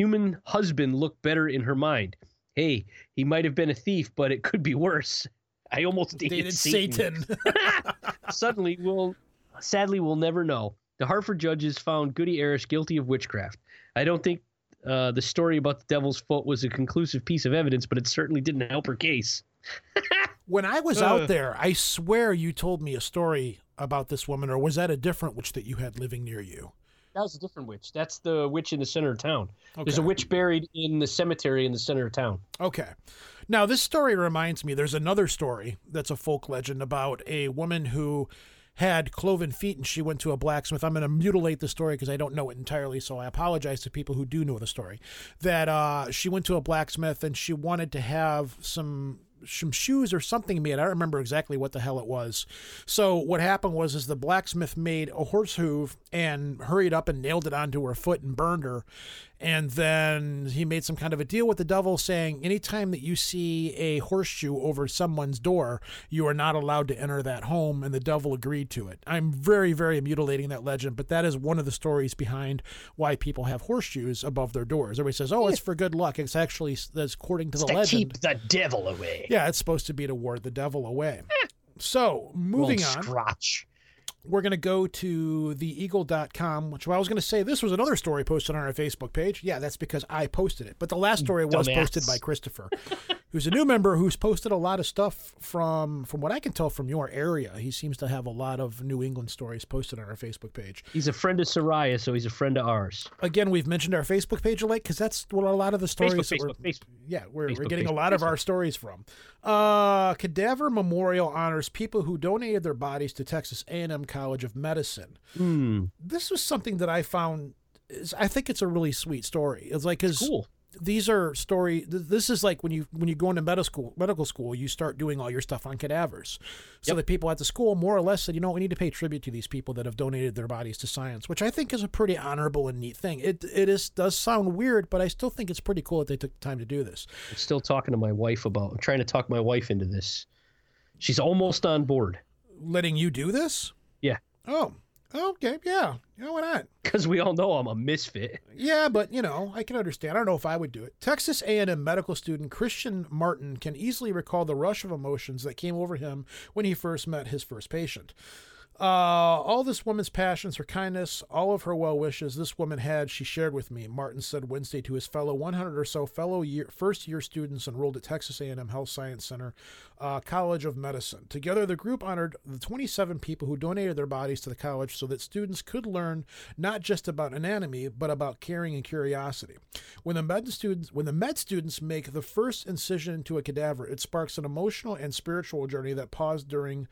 human husband look better in her mind? Hey, he might have been a thief, but it could be worse. I almost dated, Dated Satan. Satan. Suddenly, we'll sadly we'll never know. The Hartford judges found Goody Ayres guilty of witchcraft. I don't think uh, the story about the devil's foot was a conclusive piece of evidence, but it certainly didn't help her case. When I was Uh. out there, I swear you told me a story about this woman, or was that a different witch that you had living near you? That was a different witch. That's the witch in the center of town. There's a witch buried in the cemetery in the center of town. Okay. Now, this story reminds me there's another story that's a folk legend about a woman who had cloven feet and she went to a blacksmith. I'm going to mutilate the story because I don't know it entirely, so I apologize to people who do know the story. That uh, she went to a blacksmith and she wanted to have some some shoes or something made. I don't remember exactly what the hell it was. So what happened was is the blacksmith made a horse hoof and hurried up and nailed it onto her foot and burned her. And then he made some kind of a deal with the devil saying anytime that you see a horseshoe over someone's door, you are not allowed to enter that home. And the devil agreed to it. I'm very, very mutilating that legend, but that is one of the stories behind why people have horseshoes above their doors. Everybody says, oh, it's for good luck. It's actually, that's according to the legend. To keep the devil away. Yeah, it's supposed to be to ward the devil away. Hmm. So, moving on, Scrotch. We're going to go to theeagle.com, which I was going to say this was another story posted on our Facebook page. Yeah, that's because I posted it. But the last story was Dumbass. posted by Christopher, who's a new member who's posted a lot of stuff from from what I can tell from your area. He seems to have a lot of New England stories posted on our Facebook page. He's a friend of Soraya, so he's a friend of ours. Again, we've mentioned our Facebook page a lot because that's what a lot of the stories Facebook, that we're, Facebook, Facebook. yeah, we're, we're Facebook, getting a Facebook, lot of our stories from. Uh, Cadaver Memorial honors people who donated their bodies to Texas A&M College of Medicine. Hmm. This was something that I found is I think it's a really sweet story. It's like cuz Cool. These are story th- this is like when you when you go into medical school medical school you start doing all your stuff on cadavers so Yep. the people at the school more or less said you know we need to pay tribute to these people that have donated their bodies to science which i think is a pretty honorable and neat thing it it is does sound weird but i still think it's pretty cool that they took the time to do this I'm still talking to my wife about. I'm trying to talk my wife into this. She's almost on board letting you do this Yeah. oh okay yeah you know why not because we all know I'm a misfit. Yeah, but you know, I can understand. I don't know if I would do it. Texas A&M medical student Christian Martin can easily recall the rush of emotions that came over him when he first met his first patient. Uh, all this woman's passions, her kindness, all of her well wishes this woman had, she shared with me. Martin said Wednesday to his fellow 100 or so fellow year, first year students enrolled at Texas A&M Health Science Center uh, College of Medicine. Together, the group honored the 27 people who donated their bodies to the college so that students could learn not just about anatomy but about caring and curiosity. When the med students, when the med students make the first incision into a cadaver, it sparks an emotional and spiritual journey that paused during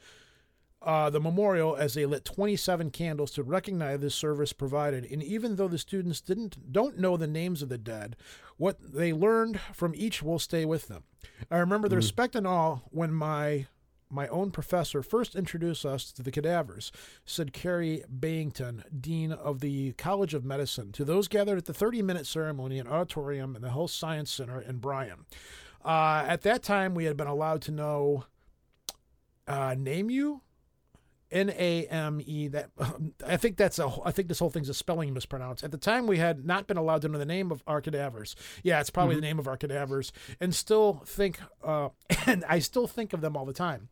uh, the memorial as they lit 27 candles to recognize the service provided. And even though the students didn't don't know the names of the dead, what they learned from each will stay with them. I remember the respect and awe when my my own professor first introduced us to the cadavers, said Carrie Byington, Dean of the College of Medicine, to those gathered at the 30 minute ceremony in auditorium in the Health Science Center in Bryan. Uh, at that time, we had been allowed to know uh, name you N A M E. That I think that's a. I think this whole thing's a spelling mispronounce. At the time, we had not been allowed to know the name of our cadavers. Yeah, it's probably the name of our cadavers, and still think. Uh, and I still think of them all the time.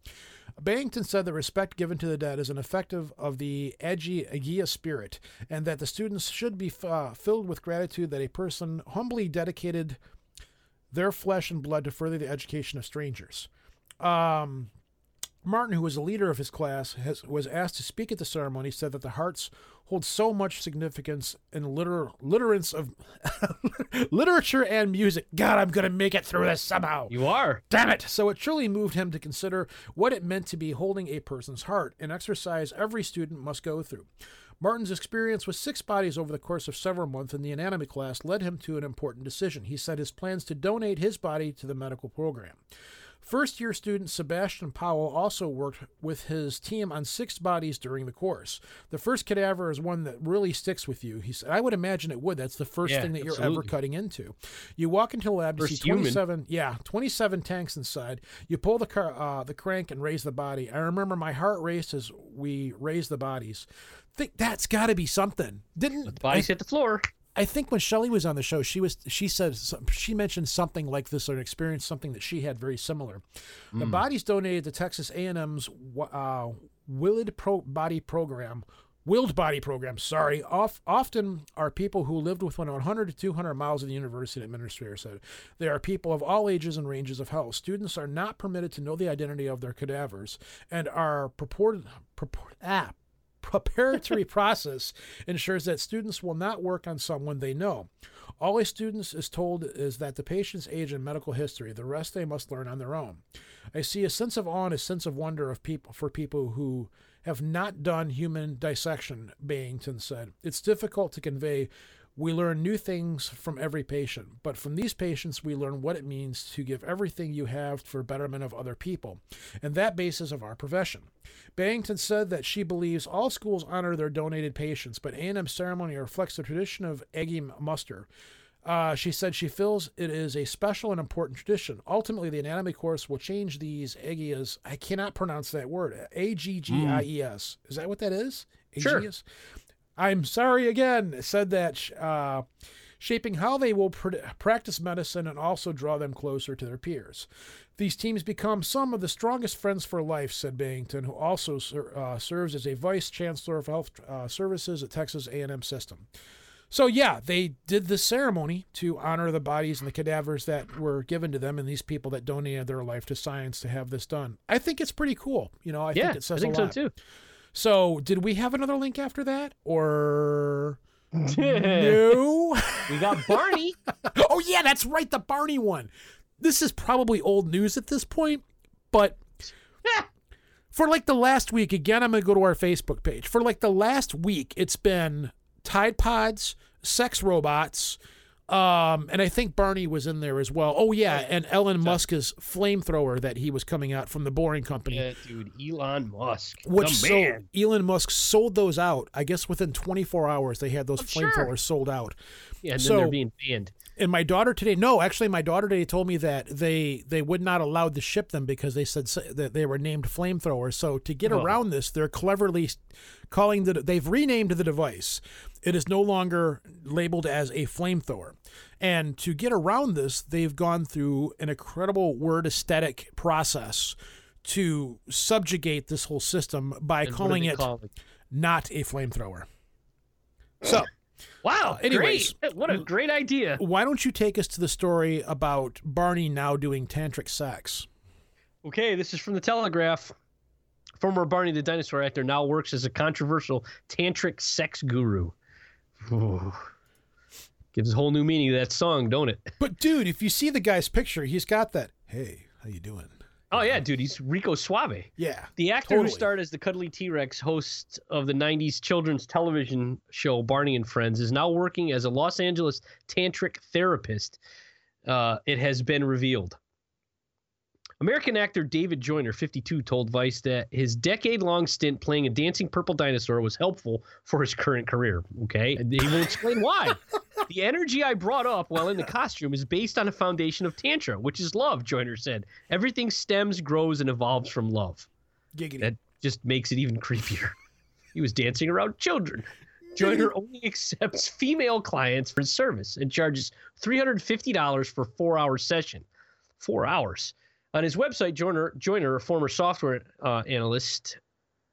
Barrington said the respect given to the dead is an effective of the edgy Agia spirit, and that the students should be uh, filled with gratitude that a person humbly dedicated their flesh and blood to further the education of strangers. Um, Martin, who was the leader of his class, has, was asked to speak at the ceremony, said that the hearts hold so much significance in liter, literance of literature and music. God, I'm going to make it through this somehow. You are. Damn it. So it truly moved him to consider what it meant to be holding a person's heart, an exercise every student must go through. Martin's experience with six bodies over the course of several months in the anatomy class led him to an important decision. He set his plans to donate his body to the medical program. First year student Sebastian Powell also worked with his team on six bodies during the course. The first cadaver is one that really sticks with you. He said, I would imagine it would. That's the first Yeah, thing that you're ever cutting into. You walk into the lab to First see human. 27 yeah, 27 tanks inside. You pull the car, uh, the crank and raise the body. I remember my heart raced as we raised the bodies. Think that's got to be something. Didn't Bodies I, hit the floor. I think when Shelley was on the show, she was she said she mentioned something like this or an experience something that she had very similar. The bodies donated to Texas A&M's uh, Willed Pro Body Program. Willed Body Program, sorry, off, often are people who lived within 100 to 200 miles of the university, administrator said. They are people of all ages and ranges of health. Students are not permitted to know the identity of their cadavers and are purported, purport, ah, preparatory process ensures that students will not work on someone they know. All a student is told is that the patient's age and medical history. The rest they must learn on their own. I see a sense of awe and a sense of wonder of people for people who have not done human dissection, Byington said. It's difficult to convey. We learn new things from every patient, but from these patients, we learn what it means to give everything you have for betterment of other people, and that basis of our profession. Barrington said that she believes all schools honor their donated patients, but A&M ceremony reflects the tradition of Eggy Muster. Uh, she said she feels it is a special and important tradition. Ultimately, the anatomy course will change these Agias. I cannot pronounce that word. A G G I E S. Is that what that is? Sure. I'm sorry again. Said that uh, shaping how they will pr- practice medicine and also draw them closer to their peers. These teams become some of the strongest friends for life, said Barrington, who also ser- uh, serves as a vice chancellor of health uh, services at Texas A&M System. So yeah, they did this ceremony to honor the bodies and the cadavers that were given to them and these people that donated their life to science to have this done. I think it's pretty cool. You know, I yeah, think it says I think a lot. so too. So, did we have another link after that, or no? We got Barney. oh yeah, that's right, the Barney one. This is probably old news at this point, but for like the last week, again, I'm gonna go to our Facebook page. For like the last week, it's been Tide Pods, sex robots. Um, and I think Barney was in there as well. Oh yeah, and Elon Musk's flamethrower that he was coming out from the Boring Company. Yeah, dude, Elon Musk. Which the sold, man. Elon Musk sold those out. I guess within 24 hours they had those sure. flamethrowers sold out. Yeah, and then so, they're being banned. And my daughter today, no, actually, my daughter today told me that they they would not allow to ship them because they said that they were named flamethrowers. So to get around this, they're cleverly calling the they've renamed the device. It is no longer labeled as a flamethrower. And to get around this, they've gone through an incredible word aesthetic process to subjugate this whole system by And calling it call it? not a flamethrower. So, Wow. Uh, anyways, great. what a great idea. why don't you take us to the story about Barney now doing tantric sex? Okay, this is from the Telegraph. Former Barney the Dinosaur actor now works as a controversial tantric sex guru. Ooh. Gives a whole new meaning to that song, don't it? But dude, if you see the guy's picture, he's got that. Hey, how you doing? Oh yeah, dude, he's Rico Suave. Yeah. The actor totally. who starred as the cuddly T-Rex host of the 90s children's television show Barney and Friends is now working as a Los Angeles tantric therapist. Uh, it has been revealed. American actor David Joyner, 52, told Vice that his decade long stint playing a dancing purple dinosaur was helpful for his current career. Okay. And he will explain why. the energy I brought up while in the costume is based on a foundation of Tantra, which is love, Joyner said. Everything stems, grows, and evolves from love. Giggity. That just makes it even creepier. he was dancing around children. Joyner only accepts female clients for his service and charges $350 for a four hour session. Four hours. On his website, Joyner, Joyner a former software uh, analyst,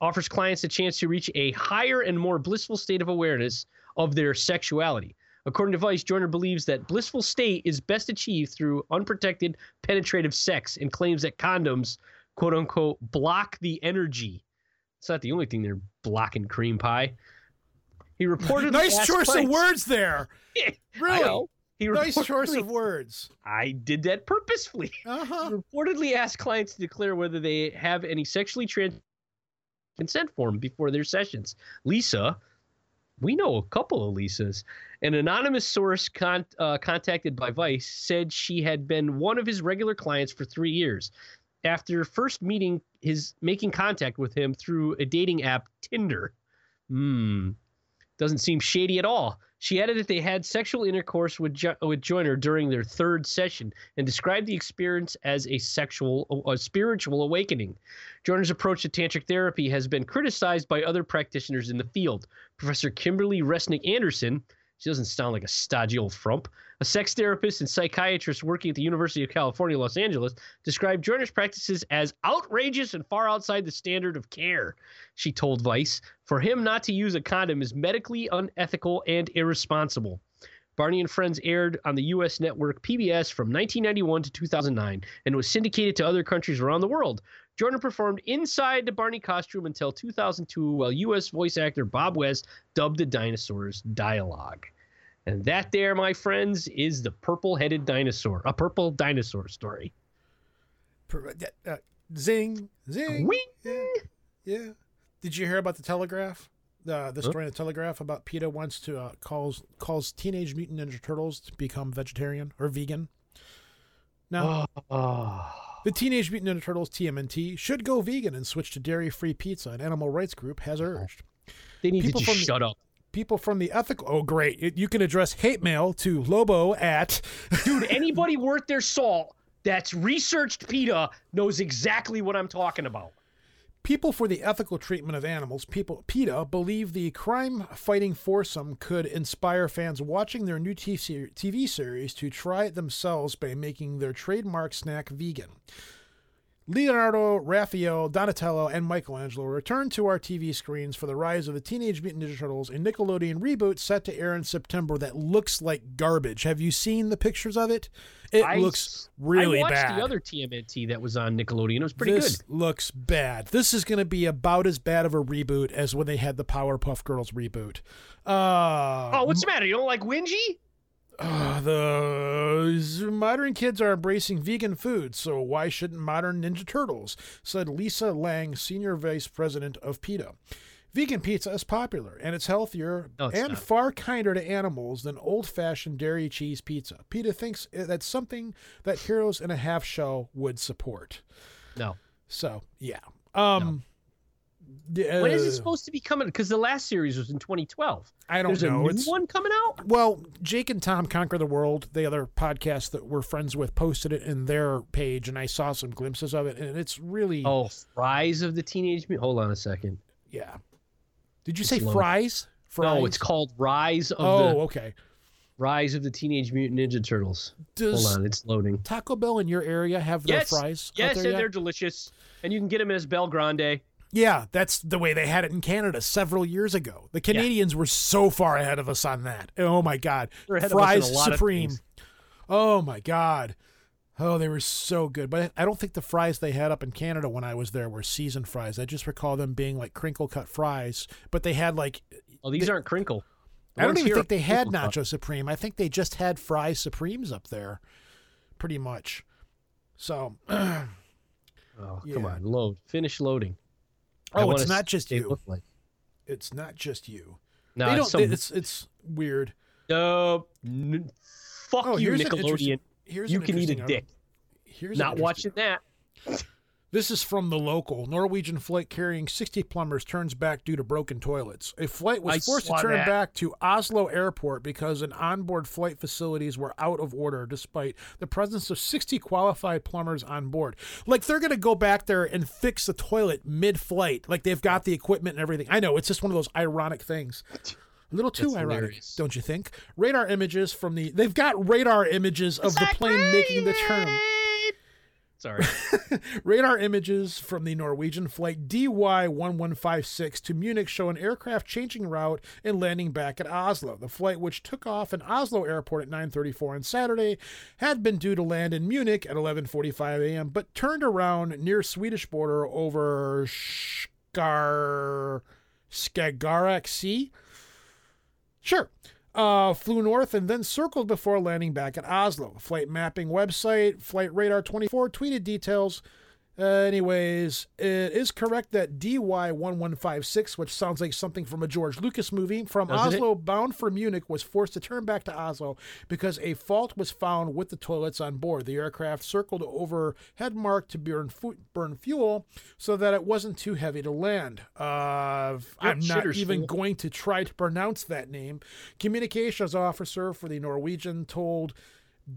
offers clients a chance to reach a higher and more blissful state of awareness of their sexuality. According to Vice, Joyner believes that blissful state is best achieved through unprotected, penetrative sex and claims that condoms, quote unquote, block the energy. It's not the only thing they're blocking cream pie. He reported nice choice of words there. Really? Nice choice of words. I did that purposefully. Uh-huh. He reportedly asked clients to declare whether they have any sexually trans consent form before their sessions. Lisa, we know a couple of Lisas. An anonymous source con- uh, contacted by Vice said she had been one of his regular clients for three years. After first meeting his making contact with him through a dating app, Tinder. Hmm. Doesn't seem shady at all. She added that they had sexual intercourse with jo- with Joyner during their third session and described the experience as a sexual, a spiritual awakening. Joyner's approach to tantric therapy has been criticized by other practitioners in the field. Professor Kimberly Resnick Anderson, she doesn't sound like a stodgy old frump, a sex therapist and psychiatrist working at the University of California, Los Angeles, described Joyner's practices as outrageous and far outside the standard of care. She told Vice, for him not to use a condom is medically unethical and irresponsible. Barney and Friends aired on the U.S. network PBS from 1991 to 2009 and was syndicated to other countries around the world. Jordan performed inside the Barney costume until 2002, while U.S. voice actor Bob West dubbed the dinosaurs dialogue. And that, there, my friends, is the purple-headed dinosaur, a purple dinosaur story. Uh, zing, zing. Wing. Yeah. yeah. Did you hear about the Telegraph? Uh, the Huh? story in the Telegraph about PETA wants to uh, calls calls Teenage Mutant Ninja Turtles to become vegetarian or vegan. Now, Oh. the Teenage Mutant Ninja Turtles TMNT should go vegan and switch to dairy-free pizza. An animal rights group has urged. They need People to just shut up. People from the ethical. Oh, great! It- you can address hate mail to Lobo at. Dude, anybody worth their salt that's researched PETA knows exactly what I'm talking about. People for the ethical treatment of animals, people PETA, believe the crime-fighting foursome could inspire fans watching their new TV series to try it themselves by making their trademark snack vegan. Leonardo, Raphael, Donatello, and Michelangelo return to our TV screens for the rise of the Teenage Mutant Ninja Turtles, a Nickelodeon reboot set to air in September that looks like garbage. Have you seen the pictures of it? It I looks really I watched bad. the other TMNT that was on Nickelodeon. It was pretty this good. looks bad. This is going to be about as bad of a reboot as when they had the Powerpuff Girls reboot. Uh, Oh, what's the matter? You don't like Wingy? Uh, the modern kids are embracing vegan food, so why shouldn't modern Ninja Turtles? Said Lisa Lange, senior vice president of PETA. Vegan pizza is popular and it's healthier No, it's and not. far kinder to animals than old fashioned dairy cheese pizza. PETA thinks that's something that Heroes in a Half Shell would support. No. So, yeah. Um, yeah, when is it uh, supposed to be coming? Because the last series was in 2012. I don't There's know. a new It's- one coming out. Well, Jake and Tom Conquer the World, the other podcast that we're friends with, posted it in their page, and I saw some glimpses of it, and it's really, Oh, Rise of the Teenage Mutant. Hold on a second. yeah. Did you It's say low. fries? Fries? No, it's called Rise of the Oh, the okay. Rise of the Teenage Mutant Ninja Turtles. Does Hold on, it's loading. Taco Bell in your area have their yes, fries? out yes, there they're delicious, and you can get them as Bel Grande. Yeah, that's the way they had it in Canada several years ago. The Canadians were so far ahead of us on that. Oh my god. They're ahead of us in Fries a lot of Supreme. Oh my god. Oh, they were so good. But I don't think the fries they had up in Canada when I was there were seasoned fries. I just recall them being like crinkle cut fries, but they had like Oh, these aren't crinkle. The I don't even think they had crinkle cut. Nacho Supreme. I think they just had fries Supremes up there. Pretty much. So Oh, Yeah. come on, load. Finish loading. Oh, it's not just you. like. it's not just you. No, they it's some- it's it's weird. Uh, n- fuck Oh, you, here's Nickelodeon. you can eat a dick. Here's Not watching that. This is from the local. Norwegian flight carrying 60 plumbers turns back due to broken toilets. A flight was I forced to turn that. back to Oslo Airport because an onboard flight facilities were out of order despite the presence of 60 qualified plumbers on board. Like they're going to go back there and fix the toilet mid-flight. Like they've got the equipment and everything. I know, it's just one of those ironic things. A little too That's ironic, hilarious. don't you think? Radar images from the They've got radar images of the plane making the turn. Sorry. Radar images from the Norwegian flight DY1156 to Munich show an aircraft changing route and landing back at Oslo. The flight, which took off in Oslo airport at 9:34 on Saturday, had been due to land in Munich at 11:45 a.m., but turned around near Swedish border over Skar Skagerrak Sea. Sure. Uh, flew north and then circled before landing back at Oslo. Flight mapping website, Flight Radar 24 tweeted details. Uh, anyways, it is correct that DY1156, which sounds like something from a George Lucas movie, from Doesn't it? Oslo bound for Munich, was forced to turn back to Oslo because a fault was found with the toilets on board. The aircraft circled over Hedmark to burn, fu- burn fuel so that it wasn't too heavy to land. Uh, I'm not even full. going to try to pronounce that name. Communications officer for the Norwegian told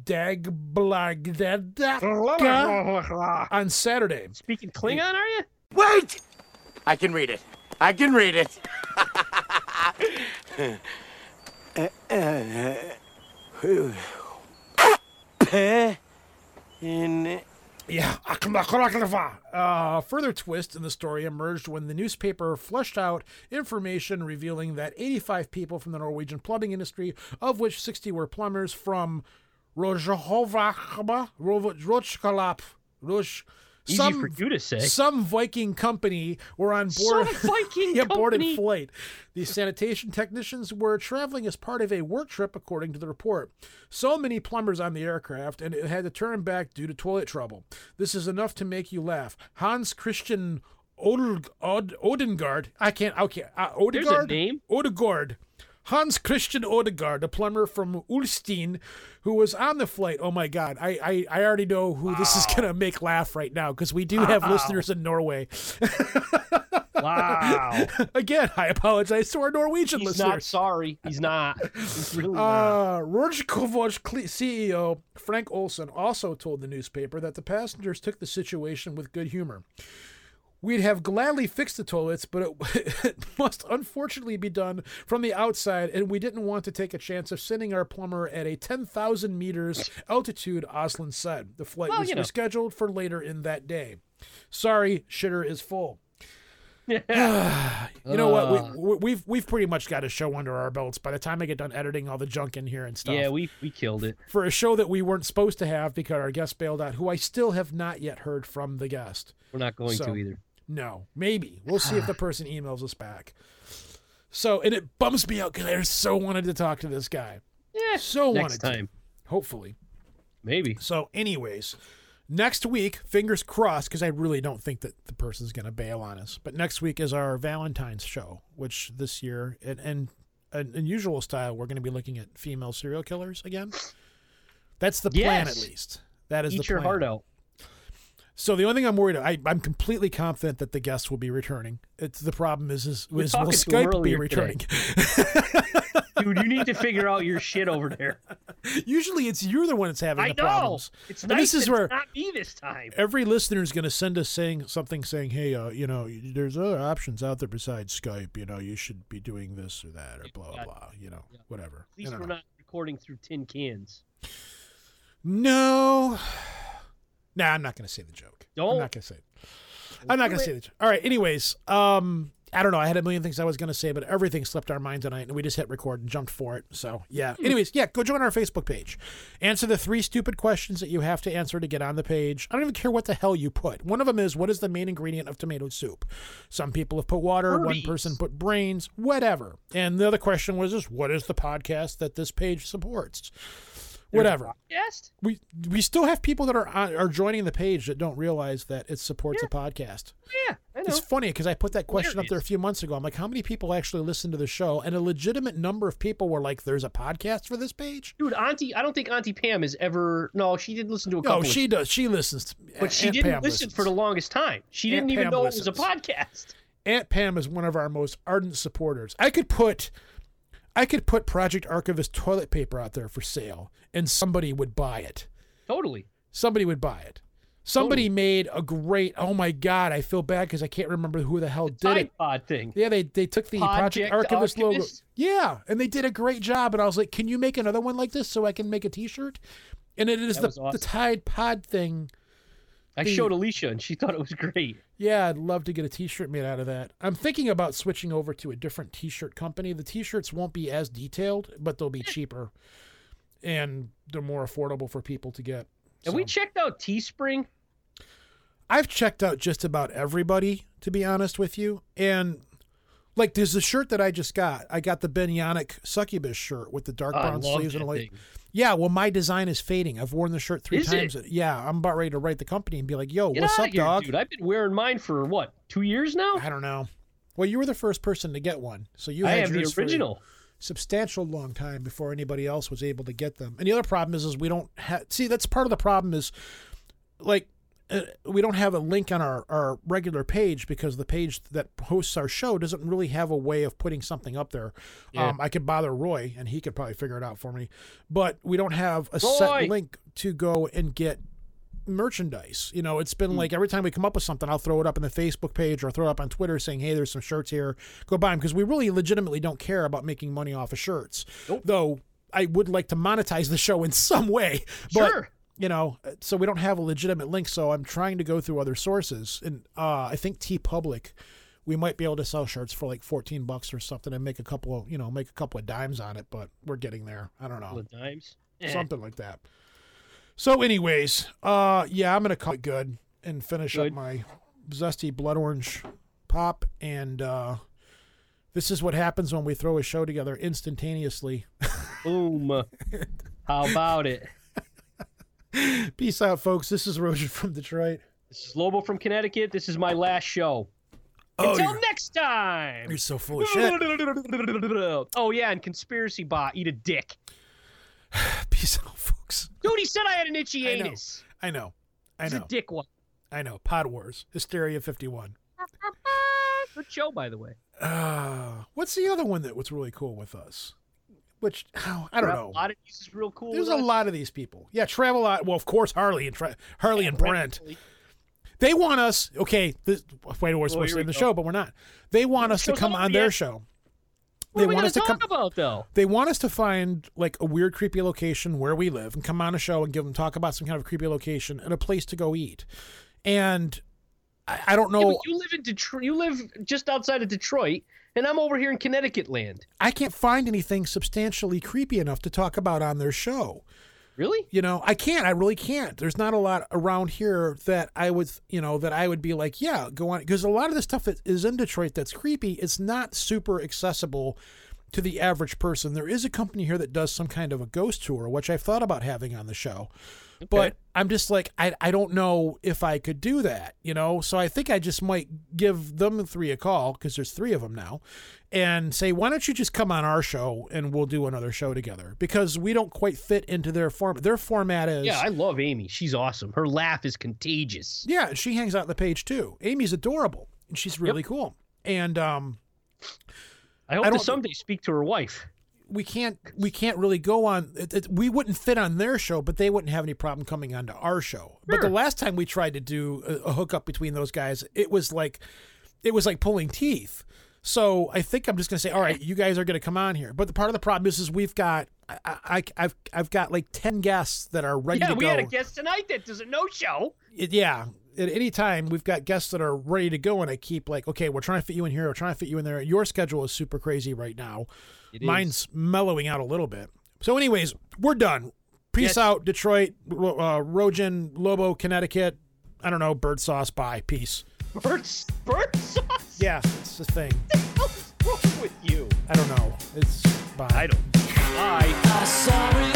Dagbladet on Saturday. Speaking Klingon, are you? Wait! I can read it. I can read it. In Yeah. Uh, further twist in the story emerged when the newspaper flushed out information revealing that 85 people from the Norwegian plumbing industry, of which 60 were plumbers from Rojhovakba, Rojkalap, Roj. Easy Some, for you to say. Some Viking company were on board. Some Viking yeah, company. flight. The sanitation technicians were traveling as part of a work trip, according to the report. So many plumbers on the aircraft, and it had to turn back due to toilet trouble. This is enough to make you laugh. Hans Christian Od- Od- Odengard. I can't. Okay, uh, There's a name. Odegaard. Hans Christian Odegaard, a plumber from Ulstein, who was on the flight. Oh my God, I I, I already know who this is gonna make laugh right now because we do have Wow. listeners in Norway. Wow. Again, I apologize to our Norwegian He's listeners. not sorry. He's not. He's really. Uh, CEO Frank Olson also told the newspaper that the passengers took the situation with good humor. We'd have gladly fixed the toilets, but it, it must unfortunately be done from the outside, and we didn't want to take a chance of sending our plumber at a 10,000 meters altitude, Oslin said. The flight Well, was you know. rescheduled for later in that day. Sorry, shitter is full. Yeah. you know what? Uh. We, we, we've we've pretty much got a show under our belts. By the time I get done editing all the junk in here and stuff, Yeah, we we killed it. for a show that we weren't supposed to have because our guest bailed out, who I still have not yet heard from the guest. We're not going So, to either. No, maybe we'll see if the person emails us back. So, and it bumps me out because I so wanted to talk to this guy. Yeah, so next wanted to. time. Hopefully. Maybe. So, anyways, Next week, fingers crossed, because I really don't think that the person's going to bail on us. But next week is our Valentine's show, which this year, and, and an unusual style, we're going to be looking at female serial killers again. That's the plan, Yes. at least. That is Eat the plan. your plan. heart out. So the only thing I'm worried, about I, I'm completely confident that the guests will be returning. It's the problem is, is, is will talking to him Skype be returning? Dude, you need to figure out your shit over there. Usually, it's you're the one that's having I the know. problems. It's And nice this is where not me this time. every listener is going to send us saying something saying, "Hey, uh, you know, there's other options out there besides Skype. You know, you should be doing this or that or blah blah blah. You know, whatever." At least we're know. not recording through tin cans. No. Nah, I'm not going to say the joke. I'm Don't. going to say it. I'm not going to say the joke. All right. Anyways, um, I don't know. I had a million things I was going to say, but everything slipped our mind tonight, and we just hit record and jumped for it. So yeah. Anyways, yeah, go join our Facebook page. Answer the three stupid questions that you have to answer to get on the page. I don't even care what the hell you put. One of them is what is the main ingredient of tomato soup? Some people have put water. One person put brains. Whatever. And the other question was just what is the podcast that this page supports? Whatever Yes. we we still have people that are uh, are joining the page that don't realize that it supports a podcast. Yeah, I know. It's funny because I put that question up there a few months ago. I'm like, how many people actually listen to the show? And a legitimate number of people were like, "There's a podcast for this page." Dude, Auntie, I don't think Auntie Pam has ever. No, she didn't listen to a No, couple. she of, does. She listens. To, but she Aunt didn't Pam listen listens. for the longest time. She Aunt didn't even know listens. it was a podcast. Aunt Pam is one of our most ardent supporters. I could put, I could put Project Archivist toilet paper out there for sale, and somebody would buy it. Totally. Somebody would buy it. Somebody made a great. Oh my god, I feel bad because I can't remember who the hell did Tide it. Pod thing. Yeah, they they took the Project, Project Archivist, logo. Yeah, and they did a great job. And I was like, "Can you make another one like this so I can make a T-shirt?" And it is That the awesome. the Tide Pod thing. I The- showed Alicia and she thought it was great. Yeah, I'd love to get a T-shirt made out of that. I'm thinking about switching over to a different T-shirt company. The T-shirts won't be as detailed, but they'll be eh. cheaper, and they're more affordable for people to get. Have we checked out Teespring? I've checked out just about everybody, to be honest with you. And like there's a shirt that I just got. I got the Ben Yannick succubus shirt with the dark Oh, brown sleeves and a light. thing. Yeah, well, my design is fading. I've worn the shirt three Is times. it? Yeah, I'm about ready to write the company and be like, "Yo, Get what's up, here, dog?" dude. I've been wearing mine for what, two years now? I don't know. Well, you were the first person to get one, so you I had have the original. substantial long time before anybody else was able to get them. And the other problem is, is we don't have. See, that's part of the problem is, like, we don't have a link on our our regular page because the page that hosts our show doesn't really have a way of putting something up there. Yeah. Um, I could bother Roy, and he could probably figure it out for me. But we don't have a Roy! set link to go and get merchandise. You know, it's been like every time we come up with something, I'll throw it up in the Facebook page or throw it up on Twitter saying, "Hey, there's some shirts here. Go buy them." Because we really legitimately don't care about making money off of shirts. Though I would like to monetize the show in some way. But, Sure. You know, so we don't have a legitimate link. So I'm trying to go through other sources, and uh, I think TeePublic. We might be able to sell shirts for like 14 bucks or something and make a couple of, you know, make a couple of dimes on it, but we're getting there. I don't know dimes. Eh. something like that. So, anyways, uh, yeah, I'm gonna call it good and finish up my zesty blood orange pop. And uh, this is what happens when we throw a show together instantaneously. Boom. How about it? Peace out, folks. This is Roger from Detroit. This is Lobo from Connecticut. This is my last show. Oh, Until next time. You're so full of shit. Oh yeah, and conspiracy bot, eat a dick. Peace out, folks. Dude, he said I had an itchy I know. anus. I know. I It's know. a dick one. I know. Pod Wars. Hysteria 51. Good show, by the way. Uh, what's the other one that was really cool with us? Which, oh, I don't know. A lot of these is real cool. There's a lot of these people. Yeah, travel a lot. Well, of course, Harley and Tra- Harley and Brent. They want us. Okay, this wait, we're supposed to end the go. show, but we're not. They want us to come on their show. What they want us to talk come. about though? They want us to find like a weird, creepy location where we live and come on a show and give them talk about some kind of creepy location and a place to go eat. And I, I don't know. but you live in Detroit. You live just outside of Detroit, and I'm over here in Connecticut land. I can't find anything substantially creepy enough to talk about on their show. Really? You know, I can't. I really can't. There's not a lot around here that I would, you know, that I would be like, yeah, go on. Because a lot of the stuff that is in Detroit that's creepy, it's not super accessible to the average person. There is a company here that does some kind of a ghost tour, which I've thought about having on the show. But I'm just like, I, I don't know if I could do that, you know? So I think I just might give them three a call because there's three of them now and say, why don't you just come on our show and we'll do another show together because we don't quite fit into their form. Their format is. Yeah, I love Amy. She's awesome. Her laugh is contagious. Yeah, she hangs out on the page too. Amy's adorable and she's really yep. cool. And, um, I hope I to someday speak to her wife we can't we can't really go on it, it, we wouldn't fit on their show but they wouldn't have any problem coming onto our show. Sure. but the last time we tried to do a, a hookup between those guys it was like it was like pulling teeth. So i think i'm just going to say all right you guys are going to come on here. But the part of the problem is is we've got I, I have I've got like 10 guests that are ready yeah, to go we had a guest tonight that does a no show yeah at any time we've got guests that are ready to go and i keep like okay we're trying to fit you in here we're trying to fit you in there. Your schedule is super crazy right now it mine's is. mellowing out a little bit. So anyways we're done. Peace yes. out detroit uh, rojan lobo connecticut. I don't know bird sauce bye peace. Bird, bird sauce? Yeah it's the thing. What's wrong with you? I don't know. It's bye. I don't bye